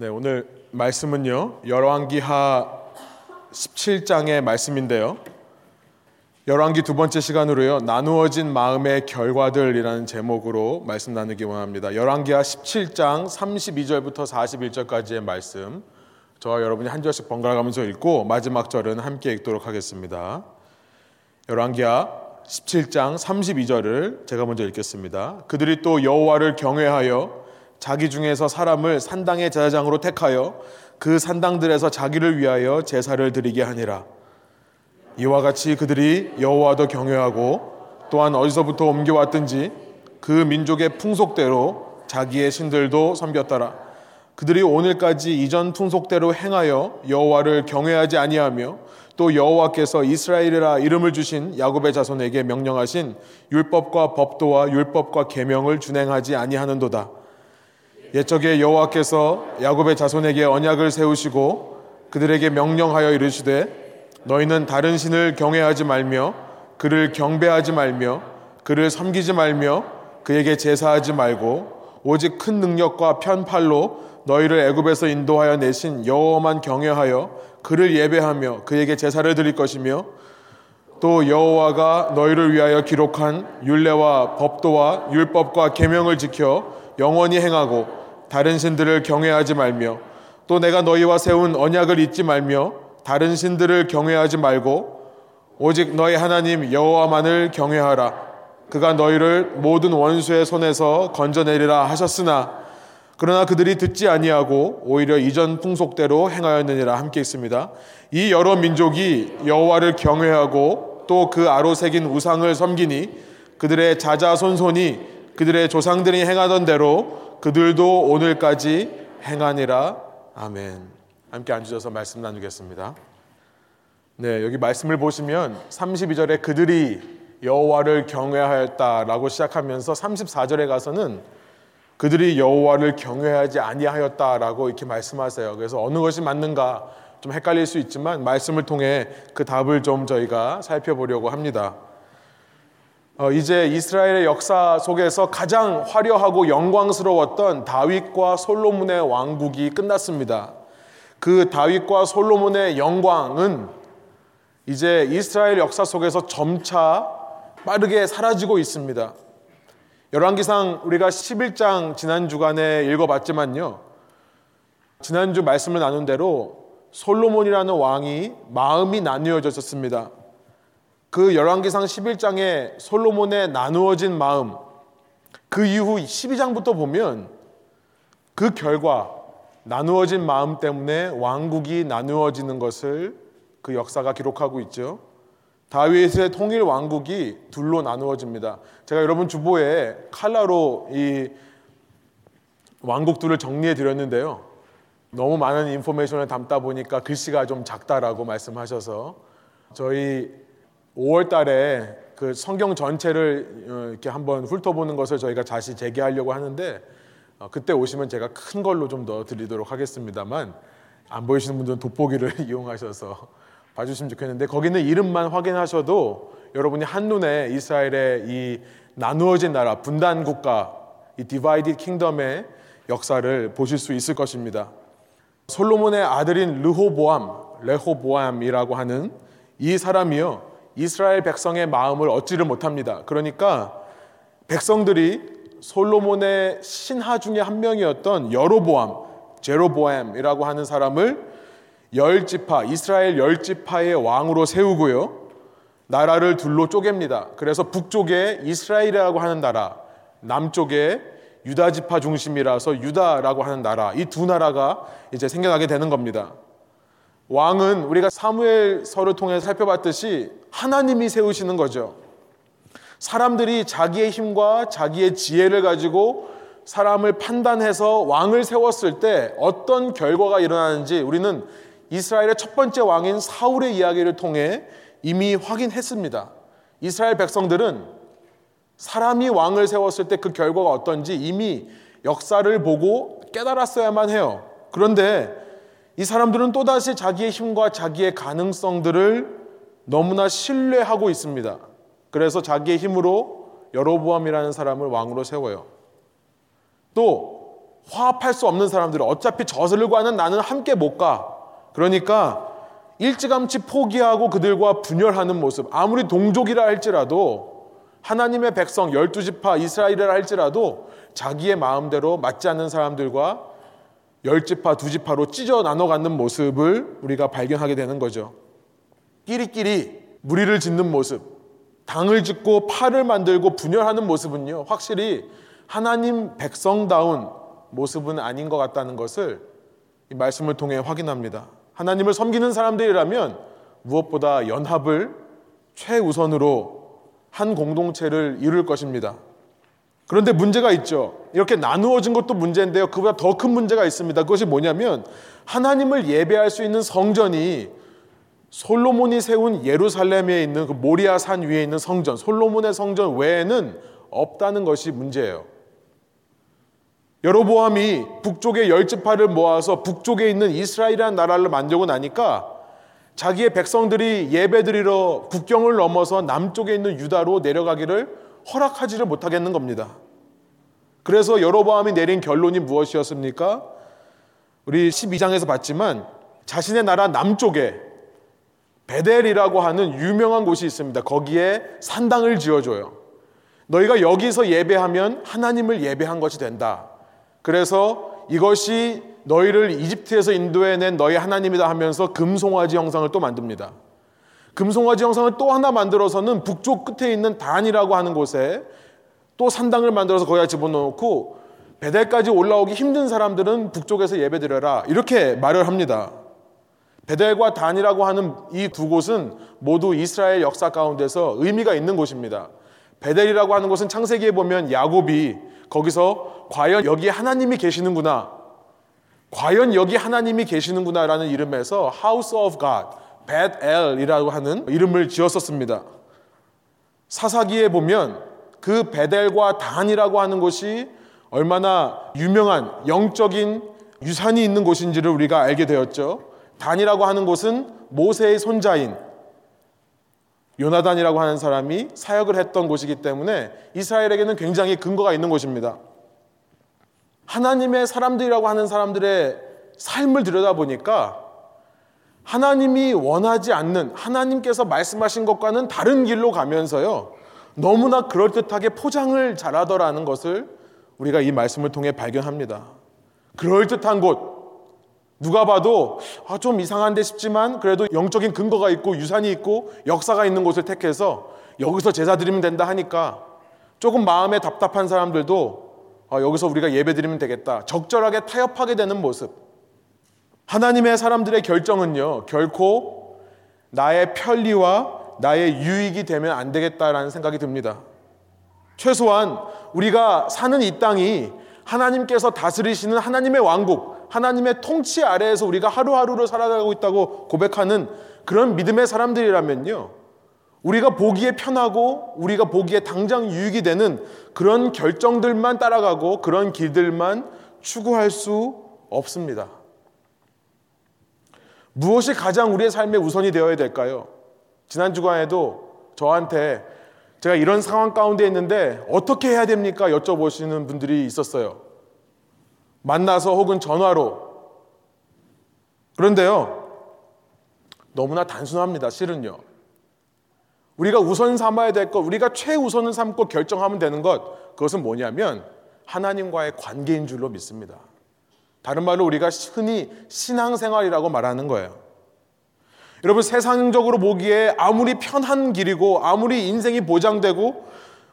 네, 오늘 말씀은요. 열왕기하 17장의 말씀인데요. 열왕기 두 번째 시간으로요. 나누어진 마음의 결과들이라는 제목으로 말씀 나누기 원합니다. 열왕기하 17장 32절부터 41절까지의 말씀. 저와 여러분이 한 절씩 번갈아 가면서 읽고 마지막 절은 함께 읽도록 하겠습니다. 열왕기하 17장 32절을 제가 먼저 읽겠습니다. 그들이 또 여호와를 경외하여 자기 중에서 사람을 산당의 제사장으로 택하여 그 산당들에서 자기를 위하여 제사를 드리게 하니라. 이와 같이 그들이 여호와도 경외하고 또한 어디서부터 옮겨왔든지 그 민족의 풍속대로 자기의 신들도 섬겼더라. 그들이 오늘까지 이전 풍속대로 행하여 여호와를 경외하지 아니하며 또 여호와께서 이스라엘이라 이름을 주신 야곱의 자손에게 명령하신 율법과 법도와 율법과 계명을 준행하지 아니하는도다. 옛적에 여호와께서 야곱의 자손에게 언약을 세우시고 그들에게 명령하여 이르시되 너희는 다른 신을 경외하지 말며 그를 경배하지 말며 그를 섬기지 말며 그에게 제사하지 말고 오직 큰 능력과 편팔로 너희를 애굽에서 인도하여 내신 여호와만 경외하여 그를 예배하며 그에게 제사를 드릴 것이며 또 여호와가 너희를 위하여 기록한 율례와 법도와 율법과 계명을 지켜 영원히 행하고 다른 신들을 경외하지 말며 또 내가 너희와 세운 언약을 잊지 말며 다른 신들을 경외하지 말고 오직 너희 하나님 여호와만을 경외하라. 그가 너희를 모든 원수의 손에서 건져내리라 하셨으나 그러나 그들이 듣지 아니하고 오히려 이전 풍속대로 행하였느니라 함께 있습니다. 이 여러 민족이 여호와를 경외하고 또 그 아로 새긴 우상을 섬기니 그들의 자자손손이 그들의 조상들이 행하던 대로 그들도 오늘까지 행하니라. 아멘. 함께 앉으셔서 말씀 나누겠습니다. 네, 여기 말씀을 보시면 32절에 그들이 여호와를 경외하였다라고 시작하면서 34절에 가서는 그들이 여호와를 경외하지 아니하였다라고 이렇게 말씀하세요. 그래서 어느 것이 맞는가 좀 헷갈릴 수 있지만 말씀을 통해 그 답을 좀 저희가 살펴보려고 합니다. 어, 이제 이스라엘의 역사 속에서 가장 화려하고 영광스러웠던 다윗과 솔로몬의 왕국이 끝났습니다. 그 다윗과 솔로몬의 영광은 이제 이스라엘 역사 속에서 점차 빠르게 사라지고 있습니다. 열왕기상 우리가 11장 지난 주간에 읽어봤지만요. 지난주 말씀을 나눈 대로 솔로몬이라는 왕이 마음이 나뉘어졌었습니다. 그 열왕기상 11장에 솔로몬의 나누어진 마음 그 이후 12장부터 보면 그 결과 나누어진 마음 때문에 왕국이 나누어지는 것을 그 역사가 기록하고 있죠. 다윗의 통일 왕국이 둘로 나누어집니다. 제가 여러분 주보에 칼라로 이 왕국들을 정리해 드렸는데요. 너무 많은 인포메이션을 담다 보니까 글씨가 좀 작다라고 말씀하셔서 저희 5월 달에 그 성경 전체를 어, 이렇게 한번 훑어보는 것을 저희가 다시 재개하려고 하는데 어, 그때 오시면 제가 큰 걸로 좀 더 드리도록 하겠습니다만 안 보이시는 분들은 돋보기를 이용하셔서 봐주시면 좋겠는데 거기는 이름만 확인하셔도 여러분이 한눈에 이스라엘의 이 나누어진 나라 분단 국가 이 divided kingdom의 역사를 보실 수 있을 것입니다. 솔로몬의 아들인 르호보암, 레호보암이라고 하는 이 사람이요 이스라엘 백성의 마음을 얻지를 못합니다. 그러니까 백성들이 솔로몬의 신하 중에 한 명이었던 여로보암, 제로보암이라고 하는 사람을 열 지파, 이스라엘 열 지파의 왕으로 세우고요. 나라를 둘로 쪼갭니다. 그래서 북쪽에 이스라엘이라고 하는 나라, 남쪽에 유다 지파 중심이라서 유다라고 하는 나라, 이 두 나라가 이제 생겨나게 되는 겁니다. 왕은 우리가 사무엘서를 통해 살펴봤듯이 하나님이 세우시는 거죠. 사람들이 자기의 힘과 자기의 지혜를 가지고 사람을 판단해서 왕을 세웠을 때 어떤 결과가 일어나는지 우리는 이스라엘의 첫 번째 왕인 사울의 이야기를 통해 이미 확인했습니다. 이스라엘 백성들은 사람이 왕을 세웠을 때 그 결과가 어떤지 이미 역사를 보고 깨달았어야만 해요. 그런데 이 사람들은 또다시 자기의 힘과 자기의 가능성들을 너무나 신뢰하고 있습니다. 그래서 자기의 힘으로 여로보암이라는 사람을 왕으로 세워요. 또 화합할 수 없는 사람들 어차피 저들과는 나는 함께 못 가. 그러니까 일찌감치 포기하고 그들과 분열하는 모습. 아무리 동족이라 할지라도 하나님의 백성 열두 지파 이스라엘이라 할지라도 자기의 마음대로 맞지 않는 사람들과 열 지파 두 지파로 찢어 나눠 갖는 모습을 우리가 발견하게 되는 거죠. 끼리끼리 무리를 짓는 모습, 당을 짓고 팔을 만들고 분열하는 모습은요. 확실히 하나님 백성다운 모습은 아닌 것 같다는 것을 이 말씀을 통해 확인합니다. 하나님을 섬기는 사람들이라면 무엇보다 연합을 최우선으로 한 공동체를 이룰 것입니다. 그런데 문제가 있죠. 이렇게 나누어진 것도 문제인데요. 그보다 더 큰 문제가 있습니다. 그것이 뭐냐면 하나님을 예배할 수 있는 성전이 솔로몬이 세운 예루살렘에 있는 그 모리아 산 위에 있는 성전, 솔로몬의 성전 외에는 없다는 것이 문제예요. 여로보암이 북쪽의 열 지파를 모아서 북쪽에 있는 이스라엘이라는 나라를 만들고 나니까 자기의 백성들이 예배드리러 국경을 넘어서 남쪽에 있는 유다로 내려가기를 허락하지를 못하겠는 겁니다. 그래서 여로보암이 내린 결론이 무엇이었습니까? 우리 12장에서 봤지만 자신의 나라 남쪽에 베델이라고 하는 유명한 곳이 있습니다. 거기에 산당을 지어줘요. 너희가 여기서 예배하면 하나님을 예배한 것이 된다. 그래서 이것이 너희를 이집트에서 인도해낸 너희 하나님이다 하면서 금송아지 형상을 또 만듭니다. 금송아지 형상을 또 하나 만들어서는 북쪽 끝에 있는 단이라고 하는 곳에 또 산당을 만들어서 거기다 집어넣고 베델까지 올라오기 힘든 사람들은 북쪽에서 예배드려라 이렇게 말을 합니다. 베델과 단이라고 하는 이 두 곳은 모두 이스라엘 역사 가운데서 의미가 있는 곳입니다. 베델이라고 하는 곳은 창세기에 보면 야곱이 거기서 과연 여기 하나님이 계시는구나. 과연 여기 하나님이 계시는구나라는 이름에서 House of God, 베델이라고 하는 이름을 지었었습니다. 사사기에 보면 그 베델과 단이라고 하는 곳이 얼마나 유명한 영적인 유산이 있는 곳인지를 우리가 알게 되었죠. 단이라고 하는 곳은 모세의 손자인 요나단이라고 하는 사람이 사역을 했던 곳이기 때문에 이스라엘에게는 굉장히 근거가 있는 곳입니다. 하나님의 사람들이라고 하는 사람들의 삶을 들여다보니까 하나님이 원하지 않는 하나님께서 말씀하신 것과는 다른 길로 가면서요. 너무나 그럴듯하게 포장을 잘하더라는 것을 우리가 이 말씀을 통해 발견합니다. 그럴듯한 곳, 누가 봐도 아, 좀 이상한데 싶지만 그래도 영적인 근거가 있고 유산이 있고 역사가 있는 곳을 택해서 여기서 제사 드리면 된다 하니까 조금 마음에 답답한 사람들도 아, 여기서 우리가 예배 드리면 되겠다. 적절하게 타협하게 되는 모습. 하나님의 사람들의 결정은요, 결코 나의 편리와 나의 유익이 되면 안 되겠다라는 생각이 듭니다. 최소한 우리가 사는 이 땅이 하나님께서 다스리시는 하나님의 왕국, 하나님의 통치 아래에서 우리가 하루하루를 살아가고 있다고 고백하는 그런 믿음의 사람들이라면요. 우리가 보기에 편하고 우리가 보기에 당장 유익이 되는 그런 결정들만 따라가고 그런 길들만 추구할 수 없습니다. 무엇이 가장 우리의 삶의 우선이 되어야 될까요? 지난 주간에도 저한테 제가 이런 상황 가운데 있는데 어떻게 해야 됩니까? 여쭤보시는 분들이 있었어요. 만나서 혹은 전화로. 그런데요, 너무나 단순합니다, 실은요. 우리가 우선 삼아야 될 것, 우리가 최우선을 삼고 결정하면 되는 것, 그것은 뭐냐면 하나님과의 관계인 줄로 믿습니다. 다른 말로 우리가 흔히 신앙생활이라고 말하는 거예요. 여러분 세상적으로 보기에 아무리 편한 길이고 아무리 인생이 보장되고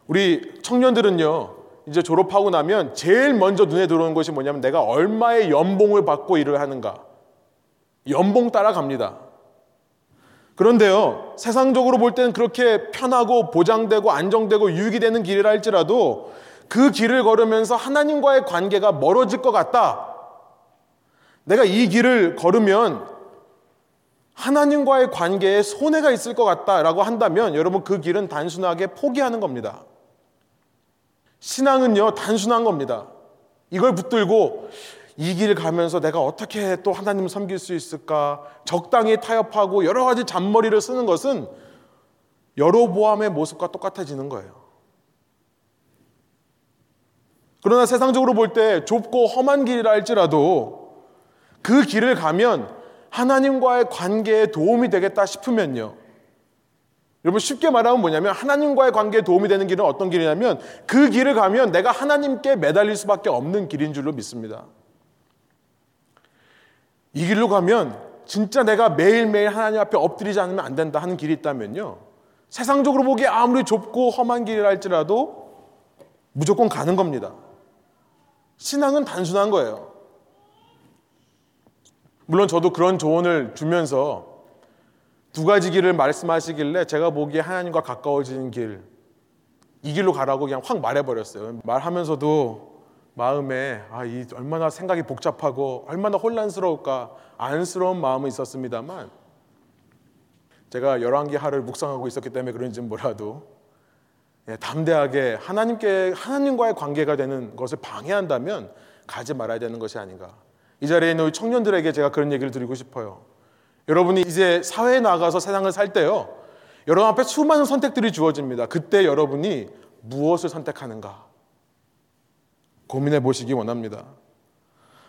우리 청년들은요 이제 졸업하고 나면 제일 먼저 눈에 들어오는 것이 뭐냐면 내가 얼마의 연봉을 받고 일을 하는가. 연봉 따라갑니다. 그런데요 세상적으로 볼 때는 그렇게 편하고 보장되고 안정되고 유익이 되는 길이라 할지라도 그 길을 걸으면서 하나님과의 관계가 멀어질 것 같다. 내가 이 길을 걸으면 하나님과의 관계에 손해가 있을 것 같다라고 한다면 여러분 그 길은 단순하게 포기하는 겁니다. 신앙은요, 단순한 겁니다. 이걸 붙들고 이길 가면서 내가 어떻게 또 하나님을 섬길 수 있을까? 적당히 타협하고 여러 가지 잔머리를 쓰는 것은 여로보암의 모습과 똑같아지는 거예요. 그러나 세상적으로 볼 때 좁고 험한 길이라 할지라도 그 길을 가면 하나님과의 관계에 도움이 되겠다 싶으면요. 여러분 쉽게 말하면 뭐냐면 하나님과의 관계에 도움이 되는 길은 어떤 길이냐면 그 길을 가면 내가 하나님께 매달릴 수밖에 없는 길인 줄로 믿습니다. 이 길로 가면 진짜 내가 매일매일 하나님 앞에 엎드리지 않으면 안 된다 하는 길이 있다면요. 세상적으로 보기에 아무리 좁고 험한 길이라 할지라도 무조건 가는 겁니다. 신앙은 단순한 거예요. 물론 저도 그런 조언을 주면서 두 가지 길을 말씀하시길래 제가 보기에 하나님과 가까워지는 길, 이 길로 가라고 그냥 확 말해버렸어요. 말하면서도 마음에 아, 이 얼마나 생각이 복잡하고 얼마나 혼란스러울까 안쓰러운 마음은 있었습니다만 제가 열왕기 하를 묵상하고 있었기 때문에 그런지 몰라도 예, 담대하게 하나님께 하나님과의 관계가 되는 것을 방해한다면 가지 말아야 되는 것이 아닌가. 이 자리에 있는 청년들에게 제가 그런 얘기를 드리고 싶어요. 여러분이 이제 사회에 나가서 세상을 살 때요. 여러분 앞에 수많은 선택들이 주어집니다. 그때 여러분이 무엇을 선택하는가 고민해 보시기 원합니다.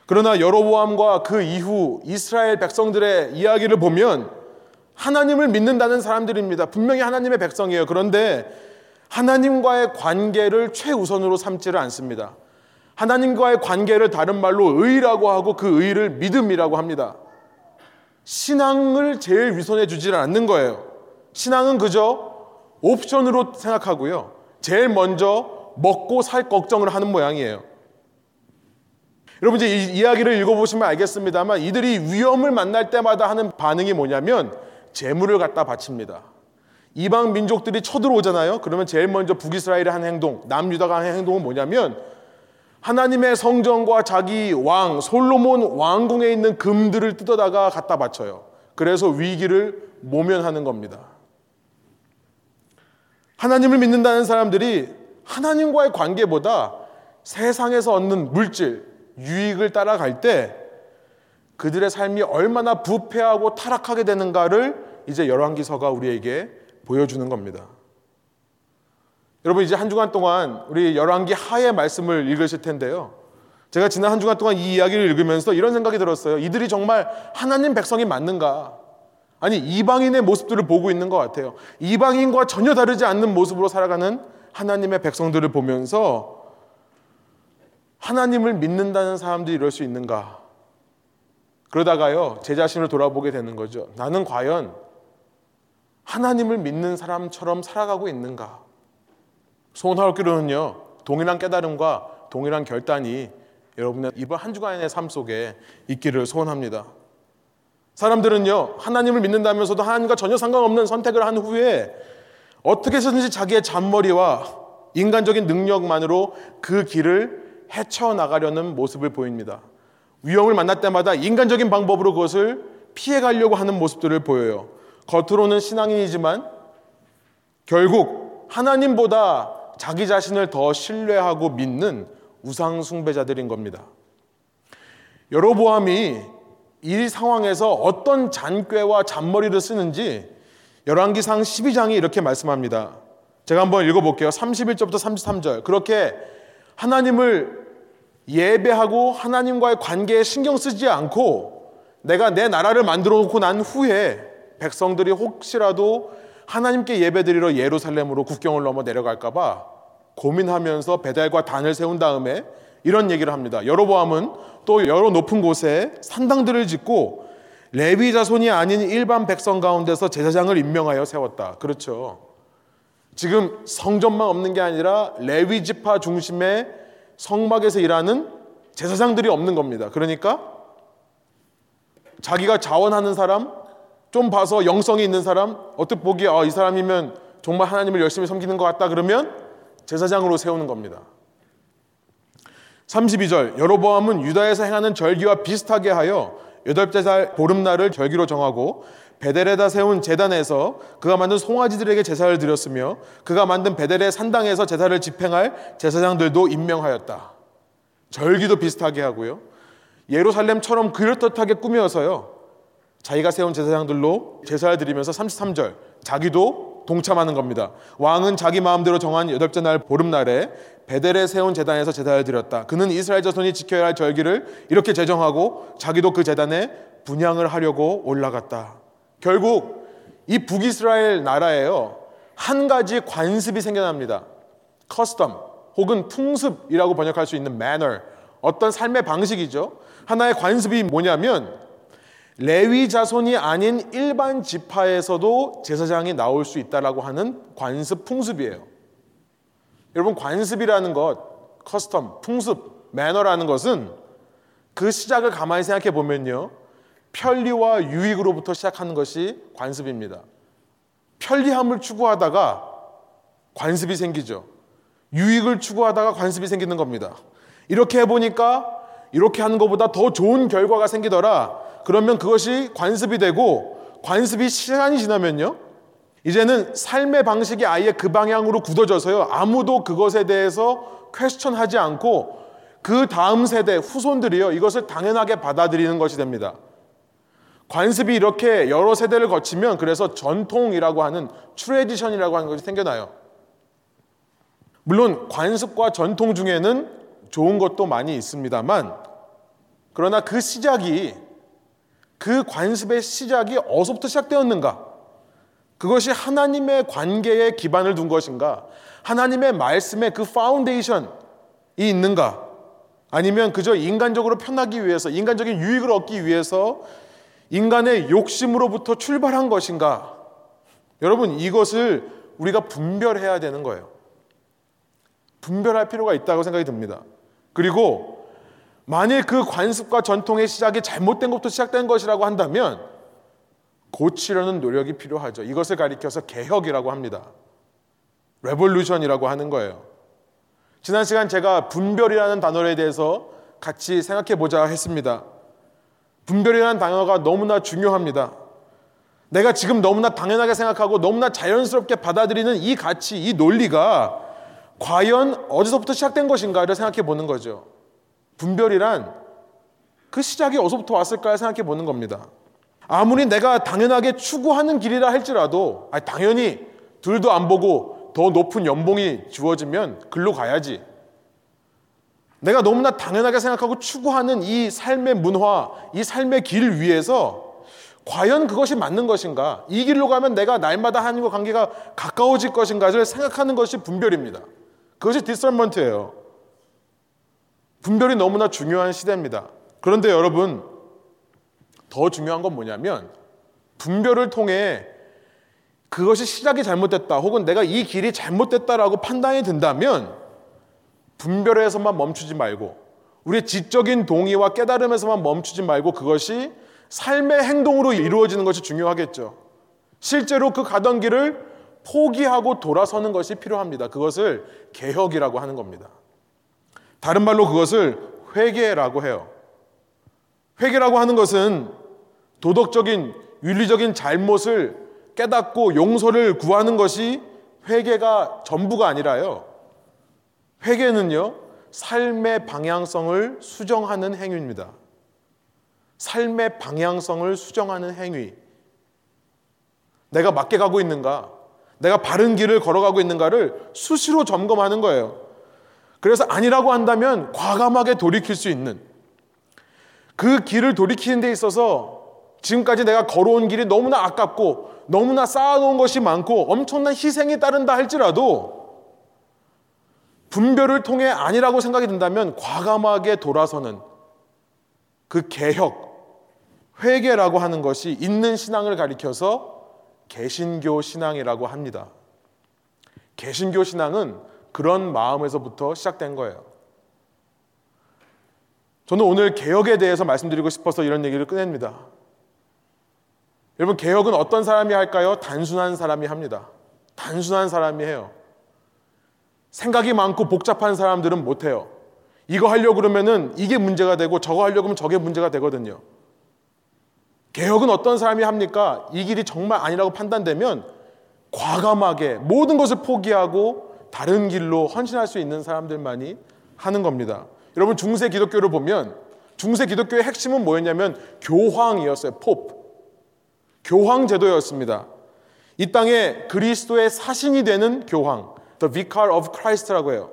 그러나 여로보암과 그 이후 이스라엘 백성들의 이야기를 보면 하나님을 믿는다는 사람들입니다. 분명히 하나님의 백성이에요. 그런데 하나님과의 관계를 최우선으로 삼지를 않습니다. 하나님과의 관계를 다른 말로 의라고 하고 그 의를 믿음이라고 합니다. 신앙을 제일 위선해 주지 않는 거예요. 신앙은 그저 옵션으로 생각하고요. 제일 먼저 먹고 살 걱정을 하는 모양이에요. 여러분 이제 이 이야기를 읽어보시면 알겠습니다만 이들이 위험을 만날 때마다 하는 반응이 뭐냐면 재물을 갖다 바칩니다. 이방 민족들이 쳐들어오잖아요. 그러면 제일 먼저 북이스라엘이 한 행동, 남유다가 한 행동은 뭐냐면 하나님의 성전과 자기 왕 솔로몬 왕궁에 있는 금들을 뜯어다가 갖다 바쳐요. 그래서 위기를 모면하는 겁니다. 하나님을 믿는다는 사람들이 하나님과의 관계보다 세상에서 얻는 물질, 유익을 따라갈 때 그들의 삶이 얼마나 부패하고 타락하게 되는가를 이제 열왕기서가 우리에게 보여주는 겁니다. 여러분 이제 한 주간 동안 우리 열왕기 하의 말씀을 읽으실 텐데요. 제가 지난 한 주간 동안 이 이야기를 읽으면서 이런 생각이 들었어요. 이들이 정말 하나님 백성이 맞는가? 아니 이방인의 모습들을 보고 있는 것 같아요. 이방인과 전혀 다르지 않는 모습으로 살아가는 하나님의 백성들을 보면서 하나님을 믿는다는 사람들이 이럴 수 있는가? 그러다가요, 제 자신을 돌아보게 되는 거죠. 나는 과연 하나님을 믿는 사람처럼 살아가고 있는가? 소원하옵기로는요, 동일한 깨달음과 동일한 결단이 여러분의 이번 한 주간의 삶 속에 있기를 소원합니다. 사람들은요, 하나님을 믿는다면서도 하나님과 전혀 상관없는 선택을 한 후에 어떻게 해서든지 자기의 잔머리와 인간적인 능력만으로 그 길을 헤쳐나가려는 모습을 보입니다. 위험을 만날 때마다 인간적인 방법으로 그것을 피해가려고 하는 모습들을 보여요. 겉으로는 신앙인이지만 결국 하나님보다 자기 자신을 더 신뢰하고 믿는 우상 숭배자들인 겁니다. 여로보암이 이 상황에서 어떤 잔꾀와 잔머리를 쓰는지 열왕기상 12장이 이렇게 말씀합니다. 제가 한번 읽어볼게요. 31절부터 33절. 그렇게 하나님을 예배하고 하나님과의 관계에 신경 쓰지 않고 내가 내 나라를 만들어 놓고 난 후에 백성들이 혹시라도 하나님께 예배드리러 예루살렘으로 국경을 넘어 내려갈까봐 고민하면서 배달과 단을 세운 다음에 이런 얘기를 합니다. 여로보암은 또 여러 높은 곳에 산당들을 짓고 레위 자손이 아닌 일반 백성 가운데서 제사장을 임명하여 세웠다. 그렇죠. 지금 성전만 없는 게 아니라 레위 지파 중심의 성막에서 일하는 제사장들이 없는 겁니다. 그러니까 자기가 자원하는 사람, 좀 봐서 영성이 있는 사람, 어떻게 보기에 아, 이 사람이면 정말 하나님을 열심히 섬기는 것 같다 그러면 제사장으로 세우는 겁니다. 32절 여로보암은 유다에서 행하는 절기와 비슷하게 하여 여덟째 달 보름날을 절기로 정하고 베델에다 세운 재단에서 그가 만든 송아지들에게 제사를 드렸으며 그가 만든 베델의 산당에서 제사를 집행할 제사장들도 임명하였다. 절기도 비슷하게 하고요. 예루살렘처럼 그럴듯하게 꾸며서요. 자기가 세운 제사장들로 제사를 드리면서 33절 자기도 동참하는 겁니다. 왕은 자기 마음대로 정한 여덟째 달 보름날에 베델에 세운 제단에서 제사를 드렸다. 그는 이스라엘 자손이 지켜야 할 절기를 이렇게 제정하고 자기도 그 제단에 분향을 하려고 올라갔다. 결국 이 북이스라엘 나라에요. 한 가지 관습이 생겨납니다. custom 혹은 풍습이라고 번역할 수 있는 manner 어떤 삶의 방식이죠. 하나의 관습이 뭐냐면 레위 자손이 아닌 일반 지파에서도 제사장이 나올 수 있다라고 하는 관습 풍습이에요. 여러분 관습이라는 것, custom, 풍습, 매너라는 것은 그 시작을 가만히 생각해 보면요. 편리와 유익으로부터 시작하는 것이 관습입니다. 편리함을 추구하다가 관습이 생기죠. 유익을 추구하다가 관습이 생기는 겁니다. 이렇게 해보니까 이렇게 하는 것보다 더 좋은 결과가 생기더라. 그러면 그것이 관습이 되고 관습이 시간이 지나면요. 이제는 삶의 방식이 아예 그 방향으로 굳어져서요. 아무도 그것에 대해서 퀘스천하지 않고 그 다음 세대 후손들이요. 이것을 당연하게 받아들이는 것이 됩니다. 관습이 이렇게 여러 세대를 거치면 그래서 전통이라고 하는 tradition이라고 하는 것이 생겨나요. 물론 관습과 전통 중에는 좋은 것도 많이 있습니다만 그러나 그 시작이 그 관습의 시작이 어디서부터 시작되었는가? 그것이 하나님의 관계에 기반을 둔 것인가? 하나님의 말씀에 그 foundation이 있는가? 아니면 그저 인간적으로 편하기 위해서, 인간적인 유익을 얻기 위해서 인간의 욕심으로부터 출발한 것인가? 여러분, 이것을 우리가 분별해야 되는 거예요. 분별할 필요가 있다고 생각이 듭니다. 그리고 만일 그 관습과 전통의 시작이 잘못된 것부터 시작된 것이라고 한다면 고치려는 노력이 필요하죠. 이것을 가리켜서 개혁이라고 합니다. revolution이라고 하는 거예요. 지난 시간 제가 분별이라는 단어에 대해서 같이 생각해 보자 했습니다. 분별이라는 단어가 너무나 중요합니다. 내가 지금 너무나 당연하게 생각하고 너무나 자연스럽게 받아들이는 이 가치, 이 논리가 과연 어디서부터 시작된 것인가를 생각해 보는 거죠. 분별이란 그 시작이 어디서부터 왔을까 생각해 보는 겁니다. 아무리 내가 당연하게 추구하는 길이라 할지라도 아니, 당연히 둘도 안 보고 더 높은 연봉이 주어지면 글로 가야지. 내가 너무나 당연하게 생각하고 추구하는 이 삶의 문화, 이 삶의 길 위에서 과연 그것이 맞는 것인가? 이 길로 가면 내가 날마다 하나님과 관계가 가까워질 것인가를 생각하는 것이 분별입니다. 그것이 디설먼트예요. 분별이 너무나 중요한 시대입니다. 그런데 여러분, 더 중요한 건 뭐냐면 분별을 통해 그것이 시작이 잘못됐다 혹은 내가 이 길이 잘못됐다라고 판단이 든다면 분별에서만 멈추지 말고 우리의 지적인 동의와 깨달음에서만 멈추지 말고 그것이 삶의 행동으로 이루어지는 것이 중요하겠죠. 실제로 그 가던 길을 포기하고 돌아서는 것이 필요합니다. 그것을 개혁이라고 하는 겁니다. 다른 말로 그것을 회개라고 해요. 회개라고 하는 것은 도덕적인 윤리적인 잘못을 깨닫고 용서를 구하는 것이 회개가 전부가 아니라요. 회개는요, 삶의 방향성을 수정하는 행위입니다. 삶의 방향성을 수정하는 행위. 내가 맞게 가고 있는가? 내가 바른 길을 걸어가고 있는가를 수시로 점검하는 거예요. 그래서 아니라고 한다면 과감하게 돌이킬 수 있는 그 길을 돌이키는 데 있어서 지금까지 내가 걸어온 길이 너무나 아깝고 너무나 쌓아놓은 것이 많고 엄청난 희생이 따른다 할지라도 분별을 통해 아니라고 생각이 든다면 과감하게 돌아서는 그 개혁, 회개라고 하는 것이 있는 신앙을 가리켜서 개신교 신앙이라고 합니다. 개신교 신앙은 그런 마음에서부터 시작된 거예요. 저는 오늘 개혁에 대해서 말씀드리고 싶어서 이런 얘기를 꺼냅니다. 여러분, 개혁은 어떤 사람이 할까요? 단순한 사람이 합니다. 단순한 사람이 해요. 생각이 많고 복잡한 사람들은 못해요. 이거 하려고 그러면은 이게 문제가 되고 저거 하려고 하면 저게 문제가 되거든요. 개혁은 어떤 사람이 합니까? 이 길이 정말 아니라고 판단되면 과감하게 모든 것을 포기하고 다른 길로 헌신할 수 있는 사람들만이 하는 겁니다. 여러분 중세 기독교를 보면 중세 기독교의 핵심은 뭐였냐면 교황이었어요. 팝. 교황 제도였습니다. 이 땅에 그리스도의 사신이 되는 교황, the vicar of Christ라고 해요.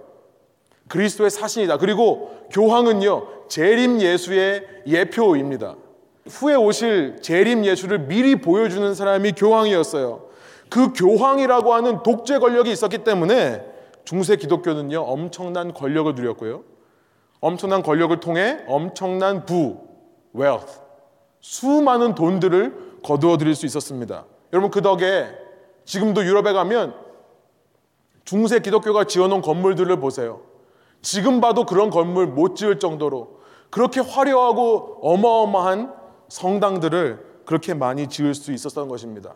그리스도의 사신이다. 그리고 교황은요, 재림 예수의 예표입니다. 후에 오실 재림 예수를 미리 보여주는 사람이 교황이었어요. 그 교황이라고 하는 독재 권력이 있었기 때문에 중세 기독교는요, 엄청난 권력을 누렸고요. 엄청난 권력을 통해 엄청난 부, wealth, 수많은 돈들을 거두어 드릴 수 있었습니다. 여러분 그 덕에 지금도 유럽에 가면 중세 기독교가 지어놓은 건물들을 보세요. 지금 봐도 그런 건물 못 지을 정도로 그렇게 화려하고 어마어마한 성당들을 그렇게 많이 지을 수 있었던 것입니다.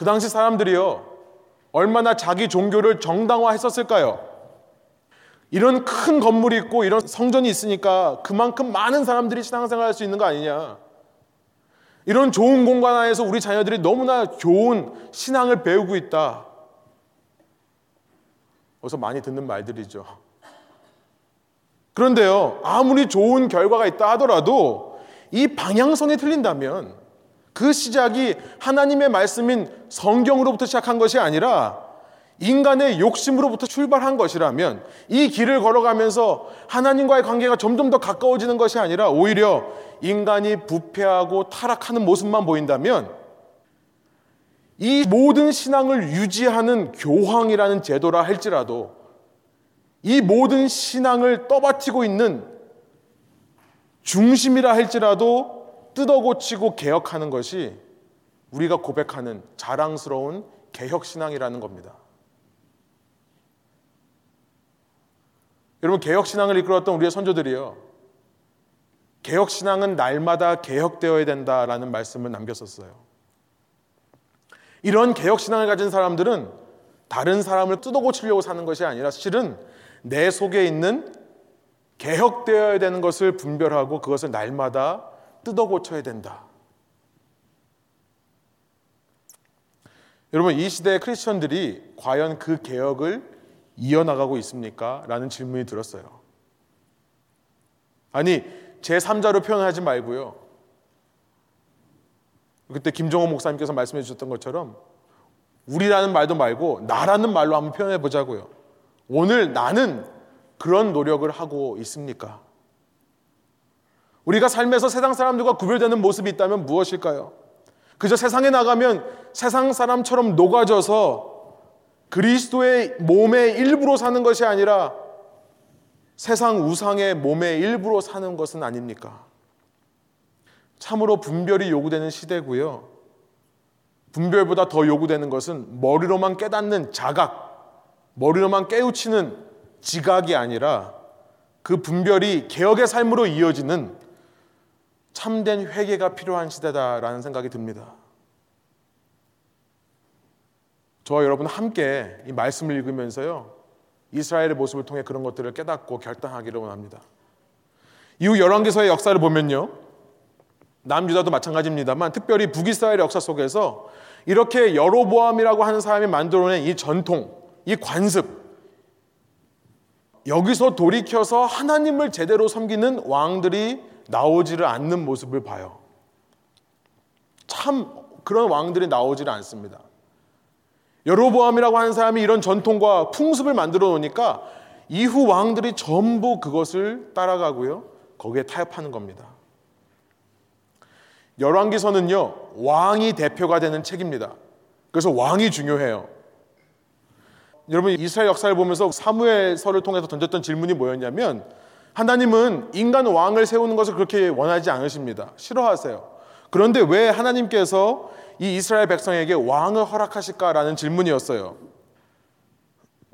그 당시 사람들이요, 얼마나 자기 종교를 정당화했었을까요? 이런 큰 건물이 있고 이런 성전이 있으니까 그만큼 많은 사람들이 신앙생활 할수 있는 거 아니냐. 이런 좋은 공간 안에서 우리 자녀들이 너무나 좋은 신앙을 배우고 있다. 어서 많이 듣는 말들이죠. 그런데요, 아무리 좋은 결과가 있다 하더라도 이 방향성이 틀린다면 그 시작이 하나님의 말씀인 성경으로부터 시작한 것이 아니라 인간의 욕심으로부터 출발한 것이라면 이 길을 걸어가면서 하나님과의 관계가 점점 더 가까워지는 것이 아니라 오히려 인간이 부패하고 타락하는 모습만 보인다면 이 모든 신앙을 유지하는 교황이라는 제도라 할지라도 이 모든 신앙을 떠받치고 있는 중심이라 할지라도 뜯어 고치고 개혁하는 것이 우리가 고백하는 자랑스러운 개혁신앙이라는 겁니다. 여러분, 개혁신앙을 이끌었던 우리의 선조들이요. 개혁신앙은 날마다 개혁되어야 된다라는 말씀을 남겼었어요. 이런 개혁신앙을 가진 사람들은 다른 사람을 뜯어 고치려고 사는 것이 아니라 실은 내 속에 있는 개혁되어야 되는 것을 분별하고 그것을 날마다 뜯어 고쳐야 된다. 여러분, 이 시대의 크리스천들이 과연 그 개혁을 이어나가고 있습니까? 라는 질문이 들었어요. 아니, 제3자로 표현하지 말고요. 그때 김정호 목사님께서 말씀해 주셨던 것처럼 우리라는 말도 말고 나라는 말로 한번 표현해 보자고요. 오늘 나는 그런 노력을 하고 있습니까? 우리가 삶에서 세상 사람들과 구별되는 모습이 있다면 무엇일까요? 그저 세상에 나가면 세상 사람처럼 녹아져서 그리스도의 몸의 일부로 사는 것이 아니라 세상 우상의 몸의 일부로 사는 것은 아닙니까? 참으로 분별이 요구되는 시대고요. 분별보다 더 요구되는 것은 머리로만 깨닫는 자각, 머리로만 깨우치는 지각이 아니라 그 분별이 개혁의 삶으로 이어지는 참된 회개가 필요한 시대다라는 생각이 듭니다. 저와 여러분 함께 이 말씀을 읽으면서요. 이스라엘의 모습을 통해 그런 것들을 깨닫고 결단하기를 원합니다. 이후 열왕기서의 역사를 보면요. 남유다도 마찬가지입니다만 특별히 북이스라엘 역사 속에서 이렇게 여로보암이라고 하는 사람이 만들어낸 이 전통, 이 관습 여기서 돌이켜서 하나님을 제대로 섬기는 왕들이 나오지를 않는 모습을 봐요. 참 그런 왕들이 나오지를 않습니다. 여로보암이라고 하는 사람이 이런 전통과 풍습을 만들어 놓으니까 이후 왕들이 전부 그것을 따라가고요. 거기에 타협하는 겁니다. 열왕기서는요, 왕이 대표가 되는 책입니다. 그래서 왕이 중요해요. 여러분, 이스라엘 역사를 보면서 사무엘서를 통해서 던졌던 질문이 뭐였냐면, 하나님은 인간 왕을 세우는 것을 그렇게 원하지 않으십니다. 싫어하세요. 그런데 왜 하나님께서 이 이스라엘 백성에게 왕을 허락하실까라는 질문이었어요.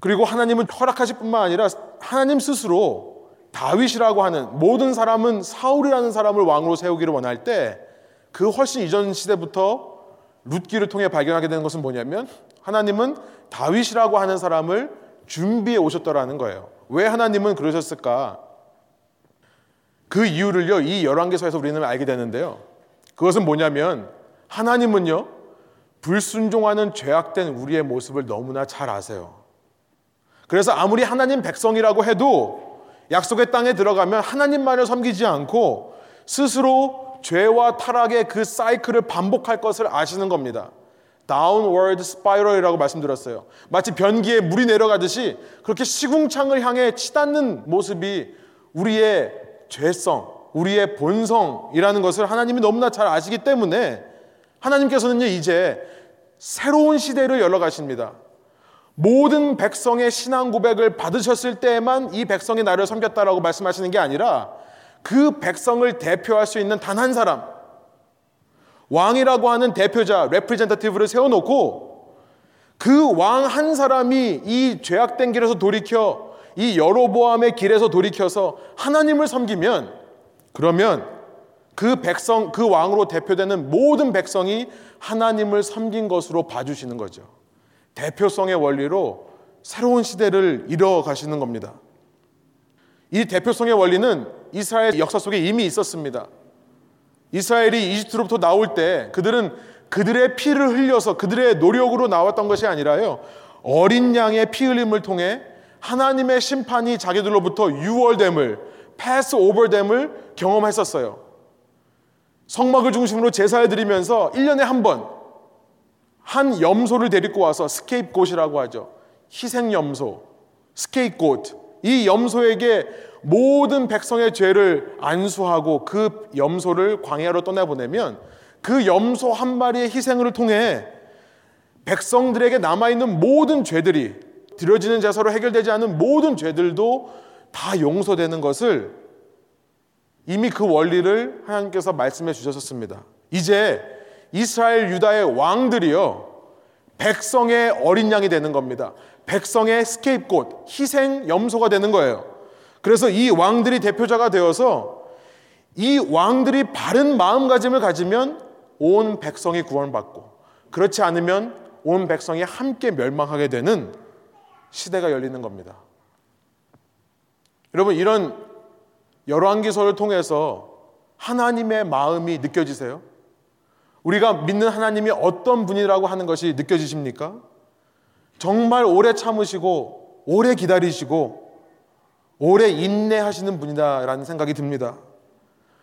그리고 하나님은 허락하실 뿐만 아니라 하나님 스스로 다윗이라고 하는 모든 사람은 사울이라는 사람을 왕으로 세우기를 원할 때 그 훨씬 이전 시대부터 룻기를 통해 발견하게 되는 것은 뭐냐면 하나님은 다윗이라고 하는 사람을 준비해 오셨더라는 거예요. 왜 하나님은 그러셨을까? 그 이유를요, 이 열왕기서에서 우리는 알게 되는데요. 그것은 뭐냐면 하나님은요, 불순종하는 죄악된 우리의 모습을 너무나 잘 아세요. 그래서 아무리 하나님 백성이라고 해도 약속의 땅에 들어가면 하나님만을 섬기지 않고 스스로 죄와 타락의 그 사이클을 반복할 것을 아시는 겁니다. downward spiral이라고 말씀드렸어요. 마치 변기에 물이 내려가듯이 그렇게 시궁창을 향해 치닫는 모습이 우리의 죄성, 우리의 본성이라는 것을 하나님이 너무나 잘 아시기 때문에 하나님께서는요, 이제 새로운 시대를 열어 가십니다. 모든 백성의 신앙 고백을 받으셨을 때에만 이 백성이 나를 섬겼다라고 말씀하시는 게 아니라 그 백성을 대표할 수 있는 단 한 사람, 왕이라고 하는 대표자, representative를 세워놓고 그 왕 한 사람이 이 죄악된 길에서 돌이켜 이 여로보암의 길에서 돌이켜서 하나님을 섬기면 그러면 그 백성, 그 왕으로 대표되는 모든 백성이 하나님을 섬긴 것으로 봐주시는 거죠. 대표성의 원리로 새로운 시대를 이뤄 가시는 겁니다. 이 대표성의 원리는 이스라엘 역사 속에 이미 있었습니다. 이스라엘이 이집트로부터 나올 때 그들은 그들의 피를 흘려서 그들의 노력으로 나왔던 것이 아니라요. 어린 양의 피 흘림을 통해 하나님의 심판이 자기들로부터 유월됨을 pass over됨을 경험했었어요. 성막을 중심으로 제사를 드리면서 1년에 한 번, 한 염소를 데리고 와서 scapegoat이라고 하죠. 희생 염소, scapegoat. 이 염소에게 모든 백성의 죄를 안수하고 그 염소를 광야로 떠나보내면 그 염소 한 마리의 희생을 통해 백성들에게 남아있는 모든 죄들이 드려지는 제사로 해결되지 않은 모든 죄들도 다 용서되는 것을 이미 그 원리를 하나님께서 말씀해 주셨습니다. 이제 이스라엘 유다의 왕들이요. 백성의 어린 양이 되는 겁니다. 백성의 스케이프꽃, 희생 염소가 되는 거예요. 그래서 이 왕들이 대표자가 되어서 이 왕들이 바른 마음가짐을 가지면 온 백성이 구원받고 그렇지 않으면 온 백성이 함께 멸망하게 되는 시대가 열리는 겁니다. 여러분 이런 열왕기서를 통해서 하나님의 마음이 느껴지세요? 우리가 믿는 하나님이 어떤 분이라고 하는 것이 느껴지십니까? 정말 오래 참으시고 오래 기다리시고 오래 인내하시는 분이다라는 생각이 듭니다.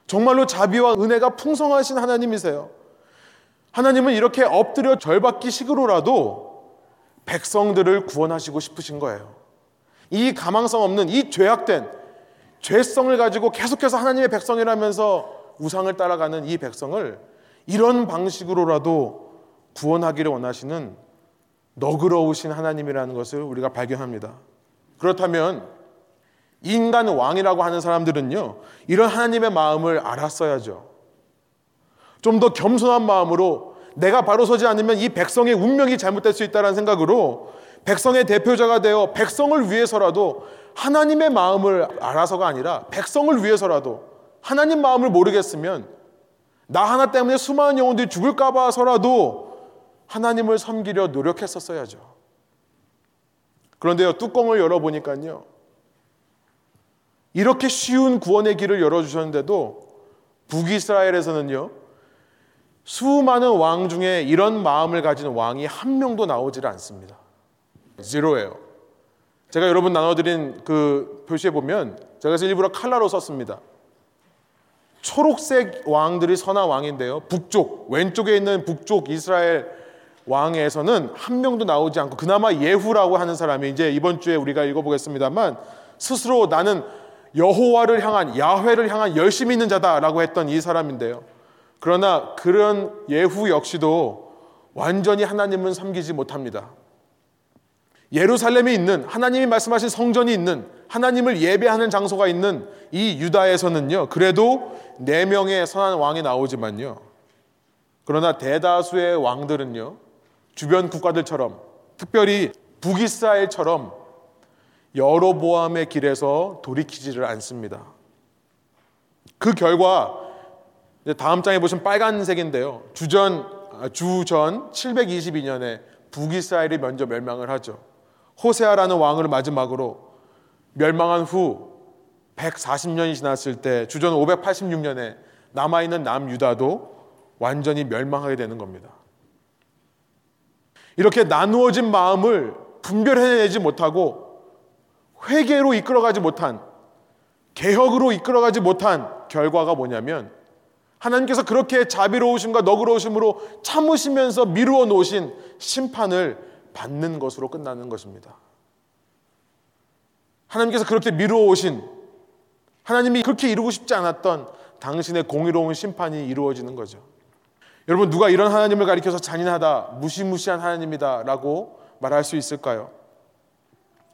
정말로 자비와 은혜가 풍성하신 하나님이세요. 하나님은 이렇게 엎드려 절받기 식으로라도 백성들을 구원하시고 싶으신 거예요. 이 가망성 없는 이 죄악된 죄성을 가지고 계속해서 하나님의 백성이라면서 우상을 따라가는 이 백성을 이런 방식으로라도 구원하기를 원하시는 너그러우신 하나님이라는 것을 우리가 발견합니다. 그렇다면 인간 왕이라고 하는 사람들은요, 이런 하나님의 마음을 알았어야죠. 좀 더 겸손한 마음으로 내가 바로 서지 않으면 이 백성의 운명이 잘못될 수 있다는 생각으로 백성의 대표자가 되어 백성을 위해서라도 하나님의 마음을 알아서가 아니라 백성을 위해서라도 하나님 마음을 모르겠으면 나 하나 때문에 수많은 영혼들이 죽을까 봐서라도 하나님을 섬기려 노력했었어야죠. 그런데요, 뚜껑을 열어보니까요, 이렇게 쉬운 구원의 길을 열어주셨는데도 북이스라엘에서는요, 수많은 왕 중에 이런 마음을 가진 왕이 한 명도 나오질 않습니다. 제로예요. 제가 여러분 나눠드린 그 표시에 보면 제가 일부러 칼라로 썼습니다. 초록색 왕들이 선한 왕인데요. 북쪽, 왼쪽에 있는 북쪽 이스라엘 왕에서는 한 명도 나오지 않고 그나마 예후라고 하는 사람이 이제 이번 주에 우리가 읽어보겠습니다만 스스로 나는 여호와를 향한 야훼를 향한 열심히 있는 자다라고 했던 이 사람인데요. 그러나 그런 예후 역시도 완전히 하나님은 섬기지 못합니다. 예루살렘에 있는 하나님이 말씀하신 성전이 있는 하나님을 예배하는 장소가 있는 이 유다에서는요. 그래도 네 명의 선한 왕이 나오지만요. 그러나 대다수의 왕들은요. 주변 국가들처럼 특별히 북이스라엘처럼 여로보암의 길에서 돌이키지를 않습니다. 그 결과 다음 장에 보시면 빨간색인데요. 주전 아, 주전 722년에 북이스라엘이 먼저 멸망을 하죠. 호세아라는 왕을 마지막으로 멸망한 후 140년이 지났을 때 주전 586년에 남아 있는 남유다도 완전히 멸망하게 되는 겁니다. 이렇게 나누어진 마음을 분별해내지 못하고 회개로 이끌어가지 못한 개혁으로 이끌어가지 못한 결과가 뭐냐면 하나님께서 그렇게 자비로우심과 너그러우심으로 참으시면서 미루어 놓으신 심판을 받는 것으로 끝나는 것입니다. 하나님께서 그렇게 미루어 오신 하나님이 그렇게 이루고 싶지 않았던 당신의 공의로운 심판이 이루어지는 거죠. 여러분 누가 이런 하나님을 가리켜서 잔인하다, 무시무시한 하나님이다라고 말할 수 있을까요?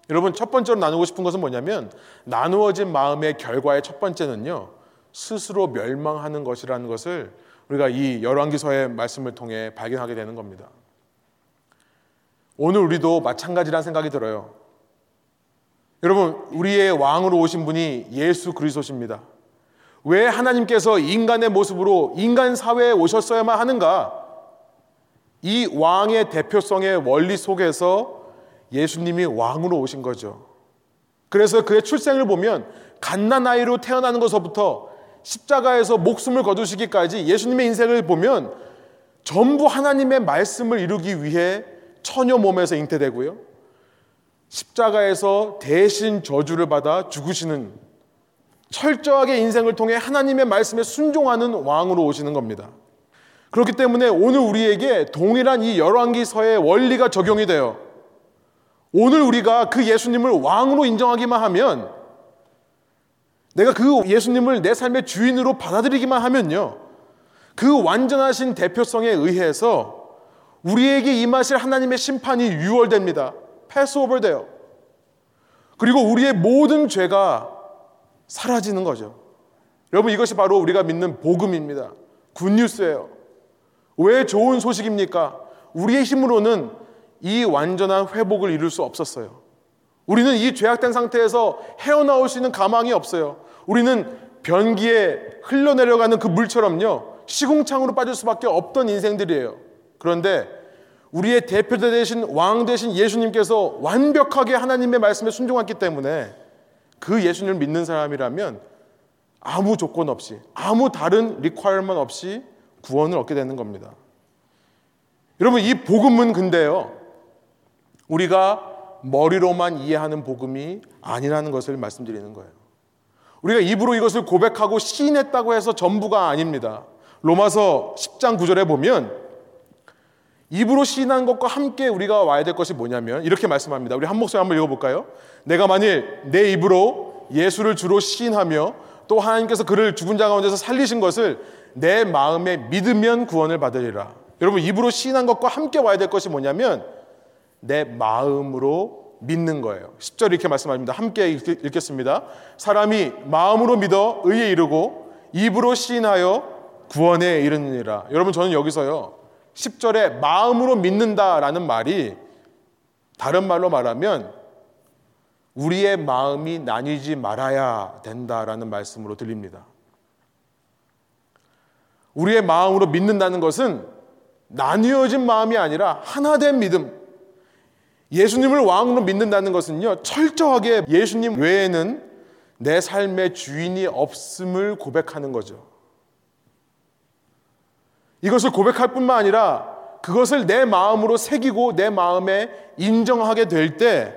여러분 첫 번째로 나누고 싶은 것은 뭐냐면 나누어진 마음의 결과의 첫 번째는요. 스스로 멸망하는 것이라는 것을 우리가 이 열왕기서의 말씀을 통해 발견하게 되는 겁니다. 오늘 우리도 마찬가지란 생각이 들어요. 여러분, 우리의 왕으로 오신 분이 예수 그리스도십니다. 왜 하나님께서 인간의 모습으로 인간 사회에 오셨어야만 하는가? 이 왕의 대표성의 원리 속에서 예수님이 왕으로 오신 거죠. 그래서 그의 출생을 보면 갓난아이로 태어나는 것부터 십자가에서 목숨을 거두시기까지 예수님의 인생을 보면 전부 하나님의 말씀을 이루기 위해 처녀 몸에서 잉태되고요. 십자가에서 대신 저주를 받아 죽으시는 철저하게 인생을 통해 하나님의 말씀에 순종하는 왕으로 오시는 겁니다. 그렇기 때문에 오늘 우리에게 동일한 이 열왕기서의 원리가 적용이 돼요. 오늘 우리가 그 예수님을 왕으로 인정하기만 하면 내가 그 예수님을 내 삶의 주인으로 받아들이기만 하면요. 그 완전하신 대표성에 의해서 우리에게 임하실 하나님의 심판이 유월됩니다. 패스오버 돼요. 그리고 우리의 모든 죄가 사라지는 거죠. 여러분 이것이 바로 우리가 믿는 복음입니다. 굿뉴스예요. 왜 좋은 소식입니까? 우리의 힘으로는 이 완전한 회복을 이룰 수 없었어요. 우리는 이 죄악된 상태에서 헤어나올 수 있는 가망이 없어요. 우리는 변기에 흘러내려가는 그 물처럼요. 시궁창으로 빠질 수밖에 없던 인생들이에요. 그런데 우리의 대표자 되신 왕 되신 예수님께서 완벽하게 하나님의 말씀에 순종했기 때문에 그 예수님을 믿는 사람이라면 아무 조건 없이 아무 다른 requirement 없이 구원을 얻게 되는 겁니다. 여러분 이 복음은 근데요. 우리가 머리로만 이해하는 복음이 아니라는 것을 말씀드리는 거예요. 우리가 입으로 이것을 고백하고 시인했다고 해서 전부가 아닙니다. 로마서 10장 9절에 보면 입으로 시인한 것과 함께 우리가 와야 될 것이 뭐냐면 이렇게 말씀합니다. 우리 한 목소리 한번 읽어볼까요? 내가 만일 내 입으로 예수를 주로 시인하며 또 하나님께서 그를 죽은 자 가운데서 살리신 것을 내 마음에 믿으면 구원을 받으리라. 여러분 입으로 시인한 것과 함께 와야 될 것이 뭐냐면 내 마음으로 믿는 거예요. 10절 이렇게 말씀합니다. 함께 읽겠습니다. 사람이 마음으로 믿어 의에 이르고 입으로 시인하여 구원에 이르느니라. 여러분 저는 여기서요. 10절에 마음으로 믿는다라는 말이 다른 말로 말하면 우리의 마음이 나뉘지 말아야 된다라는 말씀으로 들립니다. 우리의 마음으로 믿는다는 것은 나뉘어진 마음이 아니라 하나된 믿음. 예수님을 왕으로 믿는다는 것은요, 철저하게 예수님 외에는 내 삶의 주인이 없음을 고백하는 거죠. 이것을 고백할 뿐만 아니라 그것을 내 마음으로 새기고 내 마음에 인정하게 될 때,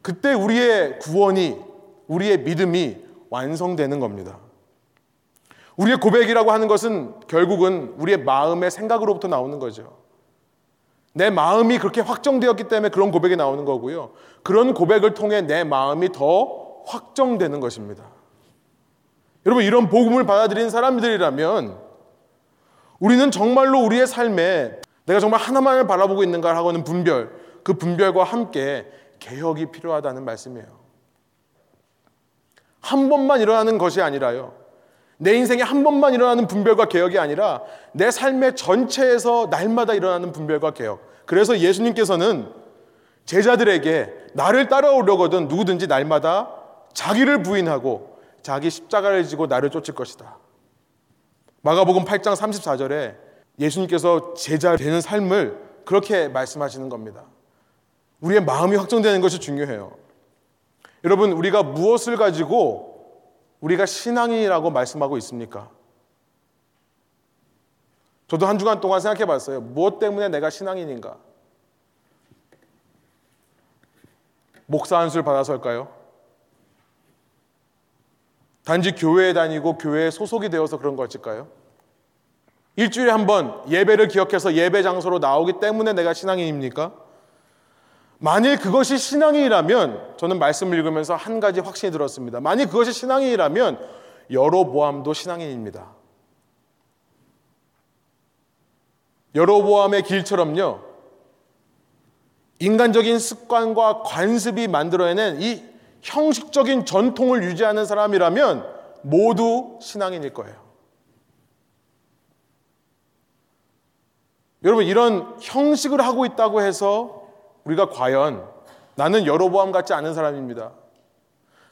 그때 우리의 구원이, 우리의 믿음이 완성되는 겁니다. 우리의 고백이라고 하는 것은 결국은 우리의 마음의 생각으로부터 나오는 거죠. 내 마음이 그렇게 확정되었기 때문에 그런 고백이 나오는 거고요. 그런 고백을 통해 내 마음이 더 확정되는 것입니다. 여러분, 이런 복음을 받아들인 사람들이라면 우리는 정말로 우리의 삶에 내가 정말 하나만을 바라보고 있는가 하고는 분별, 그 분별과 함께 개혁이 필요하다는 말씀이에요. 한 번만 일어나는 것이 아니라요. 내 인생에 한 번만 일어나는 분별과 개혁이 아니라 내 삶의 전체에서 날마다 일어나는 분별과 개혁. 그래서 예수님께서는 제자들에게 나를 따라오려거든 누구든지 날마다 자기를 부인하고 자기 십자가를 지고 나를 쫓을 것이다. 마가복음 8장 34절에 예수님께서 제자 되는 삶을 그렇게 말씀하시는 겁니다. 우리의 마음이 확정되는 것이 중요해요. 여러분, 우리가 무엇을 가지고 우리가 신앙인이라고 말씀하고 있습니까? 저도 한 주간 동안 생각해 봤어요. 무엇 때문에 내가 신앙인인가? 목사 안수를 받아서일까요? 단지 교회에 다니고 교회에 소속이 되어서 그런 것일까요? 일주일에 한 번 예배를 기억해서 예배 장소로 나오기 때문에 내가 신앙인입니까? 만일 그것이 신앙이라면 저는 말씀을 읽으면서 한 가지 확신이 들었습니다. 만일 그것이 신앙이라면 여로보암도 신앙인입니다. 여로보암의 길처럼요. 인간적인 습관과 관습이 만들어내는 이 형식적인 전통을 유지하는 사람이라면 모두 신앙인일 거예요. 여러분 이런 형식을 하고 있다고 해서 우리가 과연 나는 여로보암 같지 않은 사람입니다.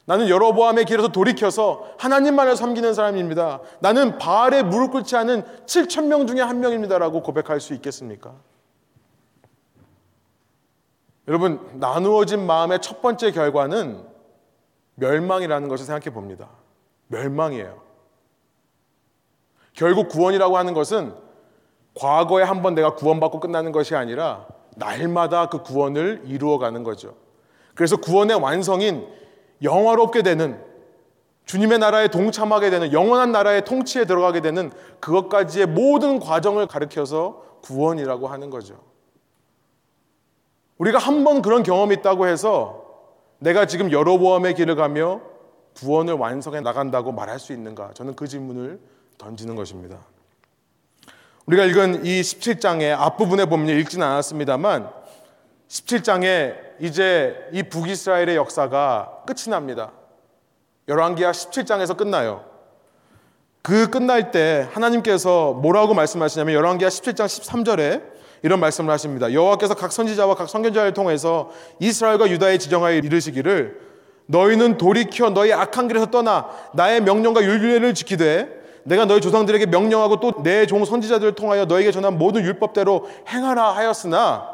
나는 여로보암의 길에서 돌이켜서 하나님만을 섬기는 사람입니다. 나는 바알에 무릎 꿇지 않은 7천 명 중에 한 명입니다라고 고백할 수 있겠습니까? 여러분 나누어진 마음의 첫 번째 결과는 멸망이라는 것을 생각해 봅니다. 멸망이에요. 결국 구원이라고 하는 것은 과거에 한 번 내가 구원받고 끝나는 것이 아니라 날마다 그 구원을 이루어가는 거죠. 그래서 구원의 완성인 영화롭게 되는 주님의 나라에 동참하게 되는 영원한 나라의 통치에 들어가게 되는 그것까지의 모든 과정을 가르켜서 구원이라고 하는 거죠. 우리가 한 번 그런 경험이 있다고 해서 내가 지금 여로보암의 길을 가며 구원을 완성해 나간다고 말할 수 있는가? 저는 그 질문을 던지는 것입니다. 우리가 읽은 이 17장의 앞부분에 보면 읽지는 않았습니다만 17장에 이제 이 북이스라엘의 역사가 끝이 납니다. 열왕기하 17장에서 끝나요. 그 끝날 때 하나님께서 뭐라고 말씀하시냐면 열왕기하 17장 13절에 이런 말씀을 하십니다. 여호와께서 각 선지자와 각 선견자를 통해서 이스라엘과 유다의 지정하여 이르시기를 너희는 돌이켜 너희 악한 길에서 떠나 나의 명령과 율례를 지키되 내가 너희 조상들에게 명령하고 또 내 종 선지자들을 통하여 너에게 전한 모든 율법대로 행하라 하였으나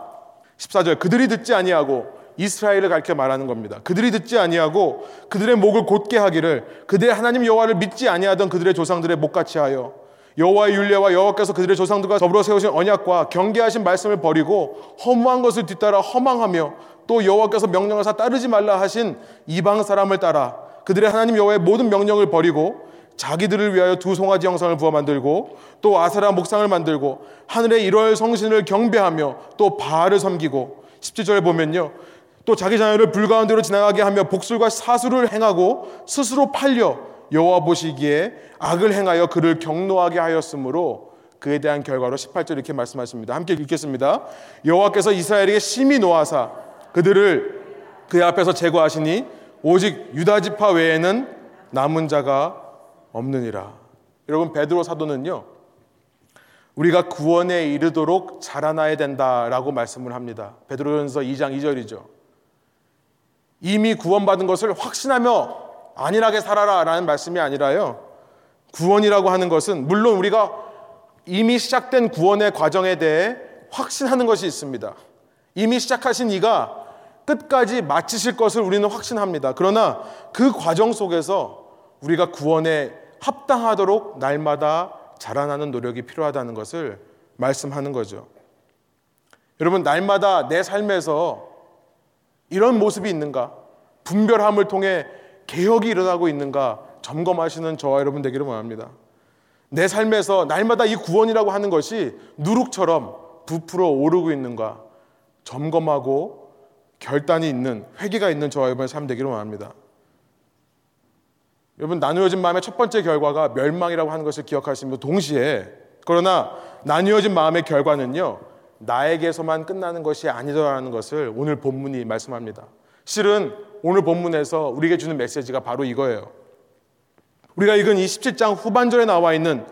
14절 그들이 듣지 아니하고 이스라엘을 가르쳐 말하는 겁니다. 그들이 듣지 아니하고 그들의 목을 곧게 하기를 그들의 하나님 여호와를 믿지 아니하던 그들의 조상들의 목같이 하여 여호와의 율례와 여호와께서 그들의 조상들과 더불어 세우신 언약과 경계하신 말씀을 버리고 허무한 것을 뒤따라 허망하며 또 여호와께서 명령하사 따르지 말라 하신 이방 사람을 따라 그들의 하나님 여호와의 모든 명령을 버리고 자기들을 위하여 두 송아지 형상을 부어 만들고 또 아세라 목상을 만들고 하늘의 일월 성신을 경배하며 또 바알을 섬기고 17절에 보면요. 또 자기 자녀를 불가운데로 지나가게 하며 복술과 사수를 행하고 스스로 팔려 여호와 보시기에 악을 행하여 그를 경노하게 하였으므로 그에 대한 결과로 18절 이렇게 말씀하십니다. 함께 읽겠습니다. 여호와께서 이스라엘에게 심히 노하사 그들을 그의 앞에서 제거하시니 오직 유다 지파 외에는 남은 자가 없느니라. 여러분 베드로 사도는요. 우리가 구원에 이르도록 자라나야 된다라고 말씀을 합니다. 베드로전서 2장 2절이죠. 이미 구원받은 것을 확신하며 안일하게 살아라라는 말씀이 아니라요. 구원이라고 하는 것은 물론 우리가 이미 시작된 구원의 과정에 대해 확신하는 것이 있습니다. 이미 시작하신 이가 끝까지 마치실 것을 우리는 확신합니다. 그러나 그 과정 속에서 우리가 구원에 합당하도록 날마다 자라나는 노력이 필요하다는 것을 말씀하는 거죠. 여러분, 날마다 내 삶에서 이런 모습이 있는가? 분별함을 통해 개혁이 일어나고 있는가? 점검하시는 저와 여러분 되기를 원합니다. 내 삶에서 날마다 이 구원이라고 하는 것이 누룩처럼 부풀어 오르고 있는가? 점검하고 결단이 있는, 회개가 있는 저와 여러분의 삶 되기를 원합니다. 여러분 나누어진 마음의 첫 번째 결과가 멸망이라고 하는 것을 기억하시면 동시에 그러나 나누어진 마음의 결과는요 나에게서만 끝나는 것이 아니더라는 것을 오늘 본문이 말씀합니다. 실은 오늘 본문에서 우리에게 주는 메시지가 바로 이거예요. 우리가 읽은 이 17장 후반절에 나와 있는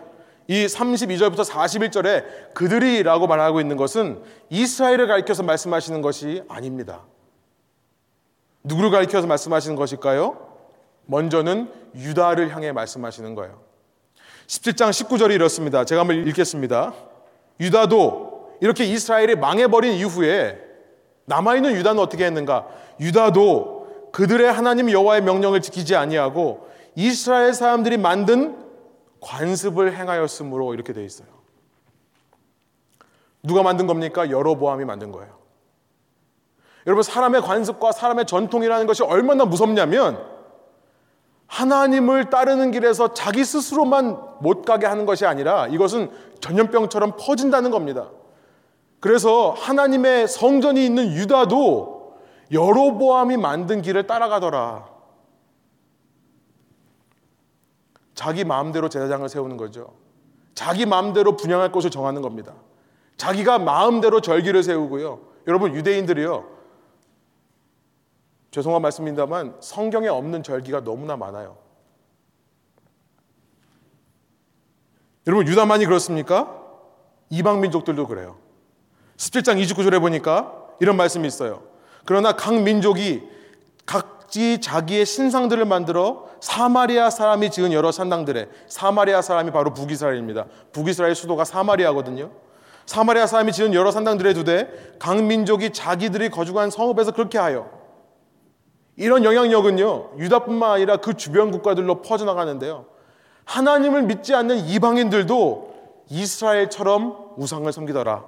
이 32절부터 41절에 그들이라고 말하고 있는 것은 이스라엘을 가리켜서 말씀하시는 것이 아닙니다. 누구를 가리켜서 말씀하시는 것일까요? 먼저는 유다를 향해 말씀하시는 거예요. 17장 19절이 이렇습니다. 제가 한번 읽겠습니다. 유다도 이렇게 이스라엘이 망해버린 이후에 남아있는 유다는 어떻게 했는가? 유다도 그들의 하나님 여호와의 명령을 지키지 아니하고 이스라엘 사람들이 만든 관습을 행하였으므로 이렇게 돼 있어요. 누가 만든 겁니까? 여로보암이 만든 거예요. 여러분 사람의 관습과 사람의 전통이라는 것이 얼마나 무섭냐면 하나님을 따르는 길에서 자기 스스로만 못 가게 하는 것이 아니라 이것은 전염병처럼 퍼진다는 겁니다. 그래서 하나님의 성전이 있는 유다도 여로보암이 만든 길을 따라가더라. 자기 마음대로 제사장을 세우는 거죠. 자기 마음대로 분양할 곳을 정하는 겁니다. 자기가 마음대로 절기를 세우고요. 여러분 유대인들이요. 죄송한 말씀입니다만 성경에 없는 절기가 너무나 많아요. 여러분 유다만이 그렇습니까? 이방 민족들도 그래요. 17장 29절에 보니까 이런 말씀이 있어요. 그러나 각 민족이 각지 자기의 신상들을 만들어 사마리아 사람이 지은 여러 산당들에 사마리아 사람이 바로 북이스라엘입니다. 북이스라엘 수도가 사마리아거든요. 사마리아 사람이 지은 여러 산당들에 두되 각 민족이 자기들이 거주한 성읍에서 그렇게 하여 이런 영향력은요 유다뿐만 아니라 그 주변 국가들로 퍼져나가는데요. 하나님을 믿지 않는 이방인들도 이스라엘처럼 우상을 섬기더라.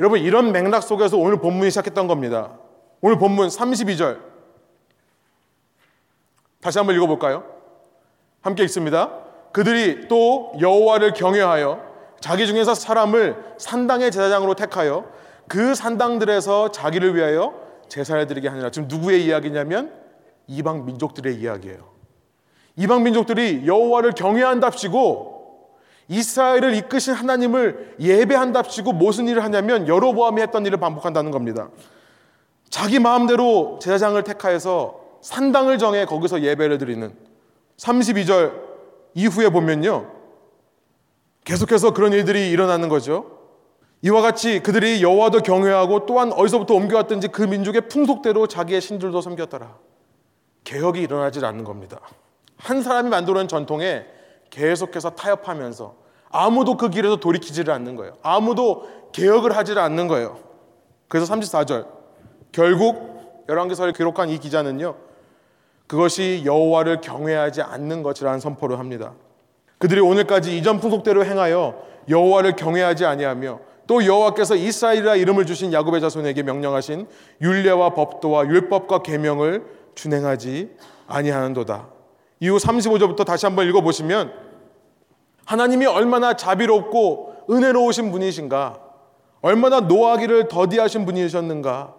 여러분 이런 맥락 속에서 오늘 본문이 시작했던 겁니다. 오늘 본문 32절. 다시 한번 읽어볼까요? 함께 읽습니다. 그들이 또 여호와를 경외하여 자기 중에서 사람을 산당의 제사장으로 택하여 그 산당들에서 자기를 위하여 제사를 드리게 하니라. 지금 누구의 이야기냐면 이방 민족들의 이야기예요. 이방 민족들이 여호와를 경외한답시고 이스라엘을 이끄신 하나님을 예배한답시고 무슨 일을 하냐면 여로보암이 했던 일을 반복한다는 겁니다. 자기 마음대로 제사장을 택하여서 산당을 정해 거기서 예배를 드리는 32절 이후에 보면요. 계속해서 그런 일들이 일어나는 거죠. 이와 같이 그들이 여호와도 경외하고 또한 어디서부터 옮겨왔든지 그 민족의 풍속대로 자기의 신들도 섬겼더라. 개혁이 일어나질 않는 겁니다. 한 사람이 만들어낸 전통에 계속해서 타협하면서 아무도 그 길에서 돌이키지를 않는 거예요. 아무도 개혁을 하지를 않는 거예요. 그래서 34절 결국 열왕기서를 기록한 이 기자는요. 그것이 여호와를 경외하지 않는 것이라는 선포를 합니다. 그들이 오늘까지 이전 풍속대로 행하여 여호와를 경외하지 아니하며 또 여호와께서 이스라엘이라 이름을 주신 야곱의 자손에게 명령하신 율례와 법도와 율법과 계명을 준행하지 아니하는도다. 이후 35절부터 다시 한번 읽어 보시면 하나님이 얼마나 자비롭고 은혜로우신 분이신가? 얼마나 노하기를 더디하신 분이셨는가?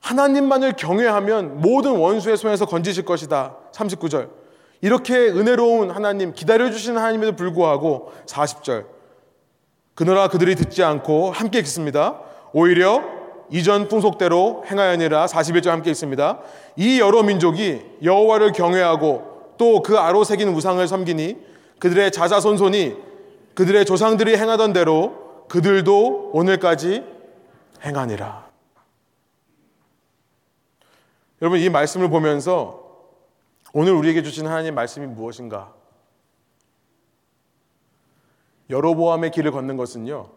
하나님만을 경외하면 모든 원수의 손에서 건지실 것이다. 39절. 이렇게 은혜로운 하나님, 기다려주시는 하나님에도 불구하고 40절. 그노라 그들이 듣지 않고 함께 읽습니다. 오히려 이전 풍속대로 행하여니라 41절 함께 있습니다. 이 여러 민족이 여호와를 경외하고 또 그 아로 새긴 우상을 섬기니 그들의 자자손손이 그들의 조상들이 행하던 대로 그들도 오늘까지 행하니라. 여러분 이 말씀을 보면서 오늘 우리에게 주신 하나님 말씀이 무엇인가? 여로보암의 길을 걷는 것은요.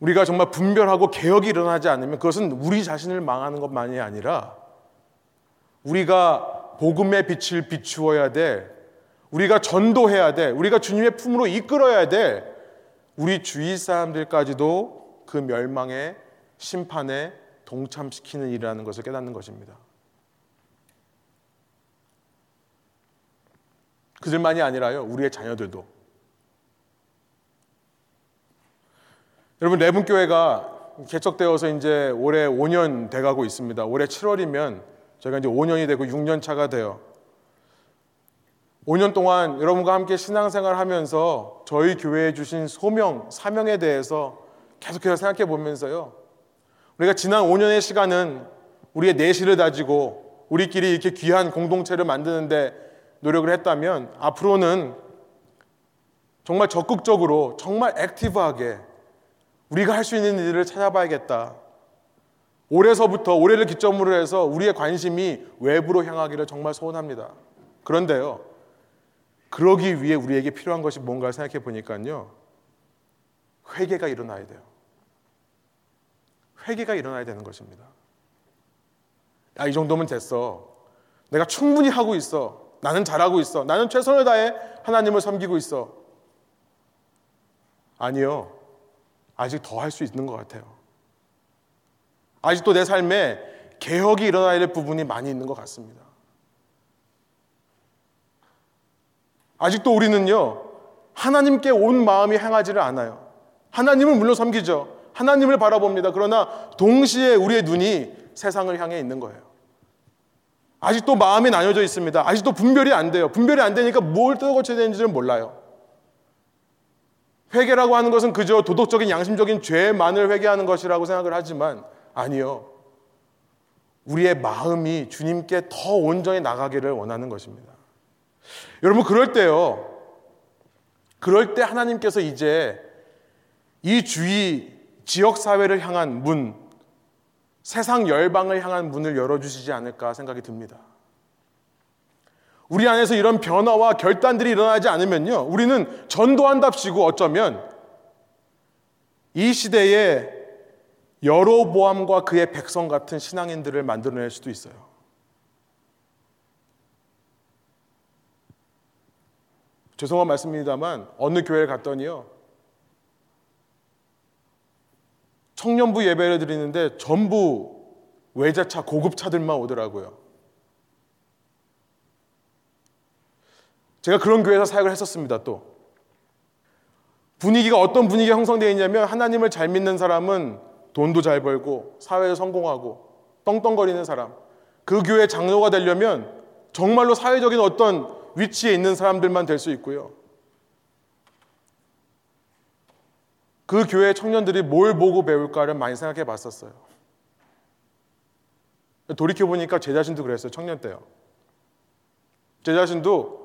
우리가 정말 분별하고 개혁이 일어나지 않으면 그것은 우리 자신을 망하는 것만이 아니라 우리가 복음의 빛을 비추어야 돼. 우리가 전도해야 돼. 우리가 주님의 품으로 이끌어야 돼. 우리 주위 사람들까지도 그 멸망의 심판에 동참시키는 일이라는 것을 깨닫는 것입니다. 그들만이 아니라요, 우리의 자녀들도. 여러분, 레분교회가 개척되어서 이제 올해 5년 돼가고 있습니다. 올해 7월이면 저희가 이제 5년이 되고 6년 차가 돼요. 5년 동안 여러분과 함께 신앙생활 하면서 저희 교회에 주신 소명, 사명에 대해서 계속해서 생각해 보면서요. 우리가 지난 5년의 시간은 우리의 내실을 다지고 우리끼리 이렇게 귀한 공동체를 만드는데 노력을 했다면 앞으로는 정말 적극적으로 정말 액티브하게 우리가 할 수 있는 일을 찾아봐야겠다. 올해서부터 올해를 기점으로 해서 우리의 관심이 외부로 향하기를 정말 소원합니다. 그런데요. 그러기 위해 우리에게 필요한 것이 뭔가 생각해 보니까요. 회개가 일어나야 돼요. 회개가 일어나야 되는 것입니다. 야, 이 정도면 됐어. 내가 충분히 하고 있어. 나는 잘하고 있어. 나는 최선을 다해 하나님을 섬기고 있어. 아니요. 아직 더 할 수 있는 것 같아요. 아직도 내 삶에 개혁이 일어나야 될 부분이 많이 있는 것 같습니다. 아직도 우리는요, 하나님께 온 마음이 행하지를 않아요. 하나님을 물론 섬기죠. 하나님을 바라봅니다. 그러나 동시에 우리의 눈이 세상을 향해 있는 거예요. 아직도 마음이 나뉘어져 있습니다. 아직도 분별이 안 돼요. 분별이 안 되니까 뭘 뜯어고쳐야 되는지는 몰라요. 회개라고 하는 것은 그저 도덕적인 양심적인 죄만을 회개하는 것이라고 생각을 하지만 아니요. 우리의 마음이 주님께 더 온전히 나가기를 원하는 것입니다. 여러분 그럴 때요. 그럴 때 하나님께서 이제 이 주위 지역 사회를 향한 문, 세상 열방을 향한 문을 열어 주시지 않을까 생각이 듭니다. 우리 안에서 이런 변화와 결단들이 일어나지 않으면요, 우리는 전도한답시고 어쩌면 이 시대에 여로보암과 그의 백성 같은 신앙인들을 만들어낼 수도 있어요. 죄송한 말씀입니다만 어느 교회를 갔더니요. 청년부 예배를 드리는데 전부 외제차 고급차들만 오더라고요. 제가 그런 교회에서 사역을 했었습니다, 또. 분위기가 어떤 분위기가 형성되어 있냐면 하나님을 잘 믿는 사람은 돈도 잘 벌고 사회에 성공하고 떵떵거리는 사람. 그 교회 장로가 되려면 정말로 사회적인 어떤 위치에 있는 사람들만 될 수 있고요. 그 교회 청년들이 뭘 보고 배울까를 많이 생각해 봤었어요. 돌이켜보니까 제 자신도 그랬어요. 청년 때요. 제 자신도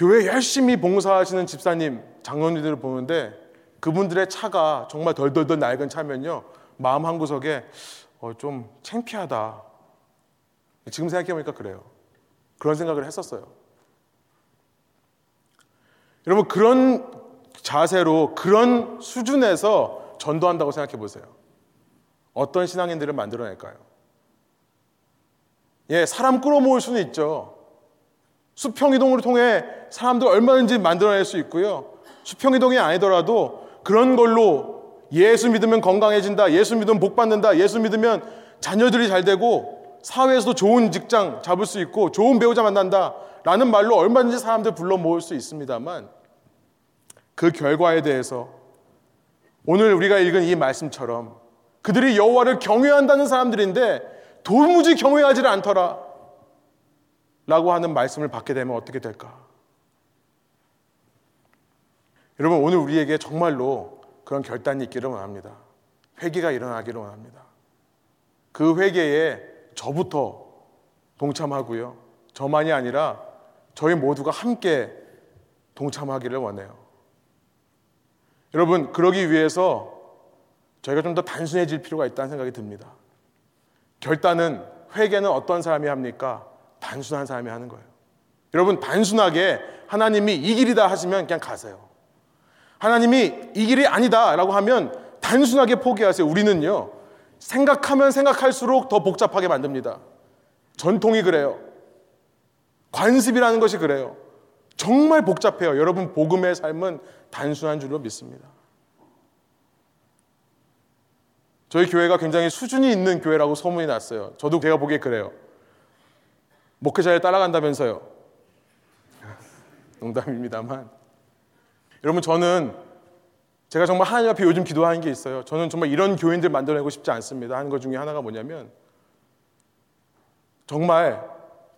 교회 열심히 봉사하시는 집사님, 장로님들을 보는데 그분들의 차가 정말 덜덜덜 낡은 차면요. 마음 한 구석에 어, 좀 창피하다. 지금 생각해보니까 그래요. 그런 생각을 했었어요. 여러분, 그런 자세로, 그런 수준에서 전도한다고 생각해 보세요. 어떤 신앙인들을 만들어낼까요? 예, 사람 끌어모을 수는 있죠. 수평 이동을 통해 사람들 얼마든지 만들어낼 수 있고요. 수평 이동이 아니더라도 그런 걸로 예수 믿으면 건강해진다. 예수 믿으면 복 받는다. 예수 믿으면 자녀들이 잘 되고 사회에서도 좋은 직장 잡을 수 있고 좋은 배우자 만난다. 라는 말로 얼마든지 사람들 불러 모을 수 있습니다만 그 결과에 대해서 오늘 우리가 읽은 이 말씀처럼 그들이 여호와를 경외한다는 사람들인데 도무지 경외하지를 않더라. 라고 하는 말씀을 받게 되면 어떻게 될까? 여러분, 오늘 우리에게 정말로 그런 결단이 있기를 원합니다. 회개가 일어나기를 원합니다. 그 회개에 저부터 동참하고요. 저만이 아니라 저희 모두가 함께 동참하기를 원해요. 여러분, 그러기 위해서 저희가 좀 더 단순해질 필요가 있다는 생각이 듭니다. 결단은, 회개는 어떤 사람이 합니까? 단순한 사람이 하는 거예요. 여러분, 단순하게 하나님이 이 길이다 하시면 그냥 가세요. 하나님이 이 길이 아니다 라고 하면 단순하게 포기하세요. 우리는요, 생각하면 생각할수록 더 복잡하게 만듭니다. 전통이 그래요. 관습이라는 것이 그래요. 정말 복잡해요. 여러분, 복음의 삶은 단순한 줄로 믿습니다. 저희 교회가 굉장히 수준이 있는 교회라고 소문이 났어요. 저도 제가 보기에 그래요. 목회자를 따라간다면서요. 농담입니다만. 여러분, 저는 제가 정말 하나님 앞에 요즘 기도하는 게 있어요. 저는 정말 이런 교인들 만들어내고 싶지 않습니다. 하는 것 중에 하나가 뭐냐면, 정말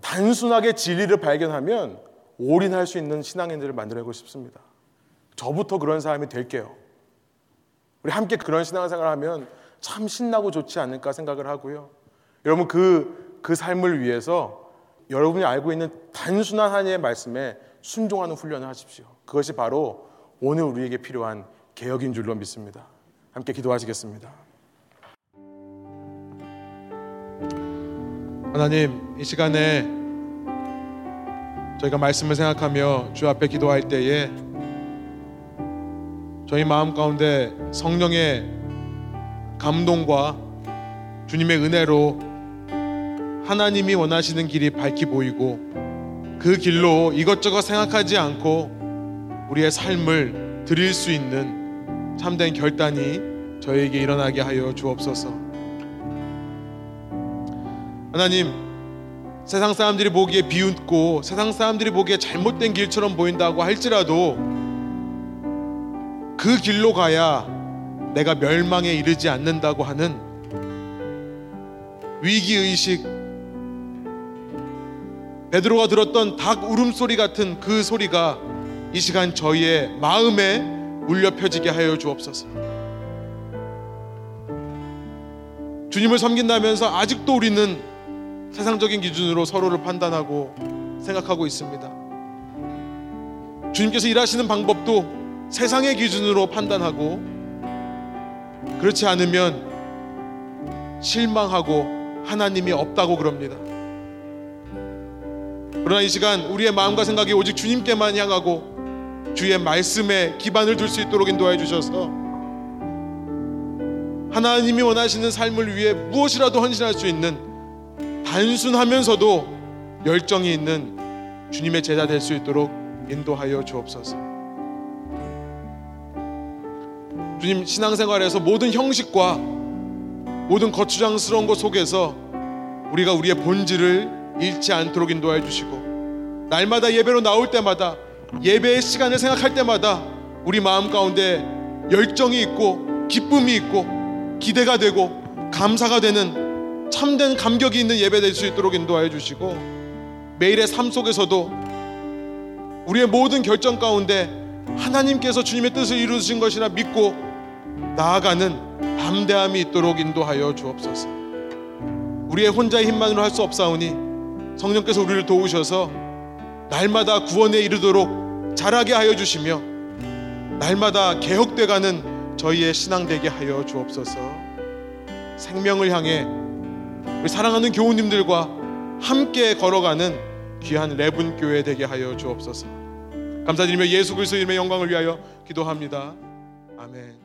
단순하게 진리를 발견하면 올인할 수 있는 신앙인들을 만들어내고 싶습니다. 저부터 그런 사람이 될게요. 우리 함께 그런 신앙생활을 하면 참 신나고 좋지 않을까 생각을 하고요. 여러분 그, 그 삶을 위해서 여러분이 알고 있는 단순한 하나님의 말씀에 순종하는 훈련을 하십시오. 그것이 바로 오늘 우리에게 필요한 개혁인 줄로 믿습니다. 함께 기도하시겠습니다. 하나님, 이 시간에 저희가 말씀을 생각하며 주 앞에 기도할 때에 저희 마음 가운데 성령의 감동과 주님의 은혜로 하나님이 원하시는 길이 밝히 보이고 그 길로 이것저것 생각하지 않고 우리의 삶을 드릴 수 있는 참된 결단이 저에게 일어나게 하여 주옵소서. 하나님, 세상 사람들이 보기에 비웃고 세상 사람들이 보기에 잘못된 길처럼 보인다고 할지라도 그 길로 가야 내가 멸망에 이르지 않는다고 하는 위기 의식 베드로가 들었던 닭 울음소리 같은 그 소리가 이 시간 저희의 마음에 울려 펴지게 하여 주옵소서. 주님을 섬긴다면서 아직도 우리는 세상적인 기준으로 서로를 판단하고 생각하고 있습니다. 주님께서 일하시는 방법도 세상의 기준으로 판단하고 그렇지 않으면 실망하고 하나님이 없다고 그럽니다. 그러나 이 시간 우리의 마음과 생각이 오직 주님께만 향하고 주의 말씀에 기반을 둘 수 있도록 인도해 주셔서 하나님이 원하시는 삶을 위해 무엇이라도 헌신할 수 있는 단순하면서도 열정이 있는 주님의 제자 될 수 있도록 인도하여 주옵소서. 주님 신앙생활에서 모든 형식과 모든 거추장스러운 것 속에서 우리가 우리의 본질을 잃지 않도록 인도해 주시고 날마다 예배로 나올 때마다 예배의 시간을 생각할 때마다 우리 마음 가운데 열정이 있고 기쁨이 있고 기대가 되고 감사가 되는 참된 감격이 있는 예배 될 수 있도록 인도하여 주시고 매일의 삶 속에서도 우리의 모든 결정 가운데 하나님께서 주님의 뜻을 이루신 것이라 믿고 나아가는 담대함이 있도록 인도하여 주옵소서. 우리의 혼자의 힘만으로 할 수 없사오니 성령께서 우리를 도우셔서 날마다 구원에 이르도록 자라게 하여 주시며 날마다 개혁돼가는 저희의 신앙 되게 하여 주옵소서. 생명을 향해 우리 사랑하는 교우님들과 함께 걸어가는 귀한 레분 교회 되게 하여 주옵소서. 감사드리며 예수 그리스도 이름의 영광을 위하여 기도합니다. 아멘.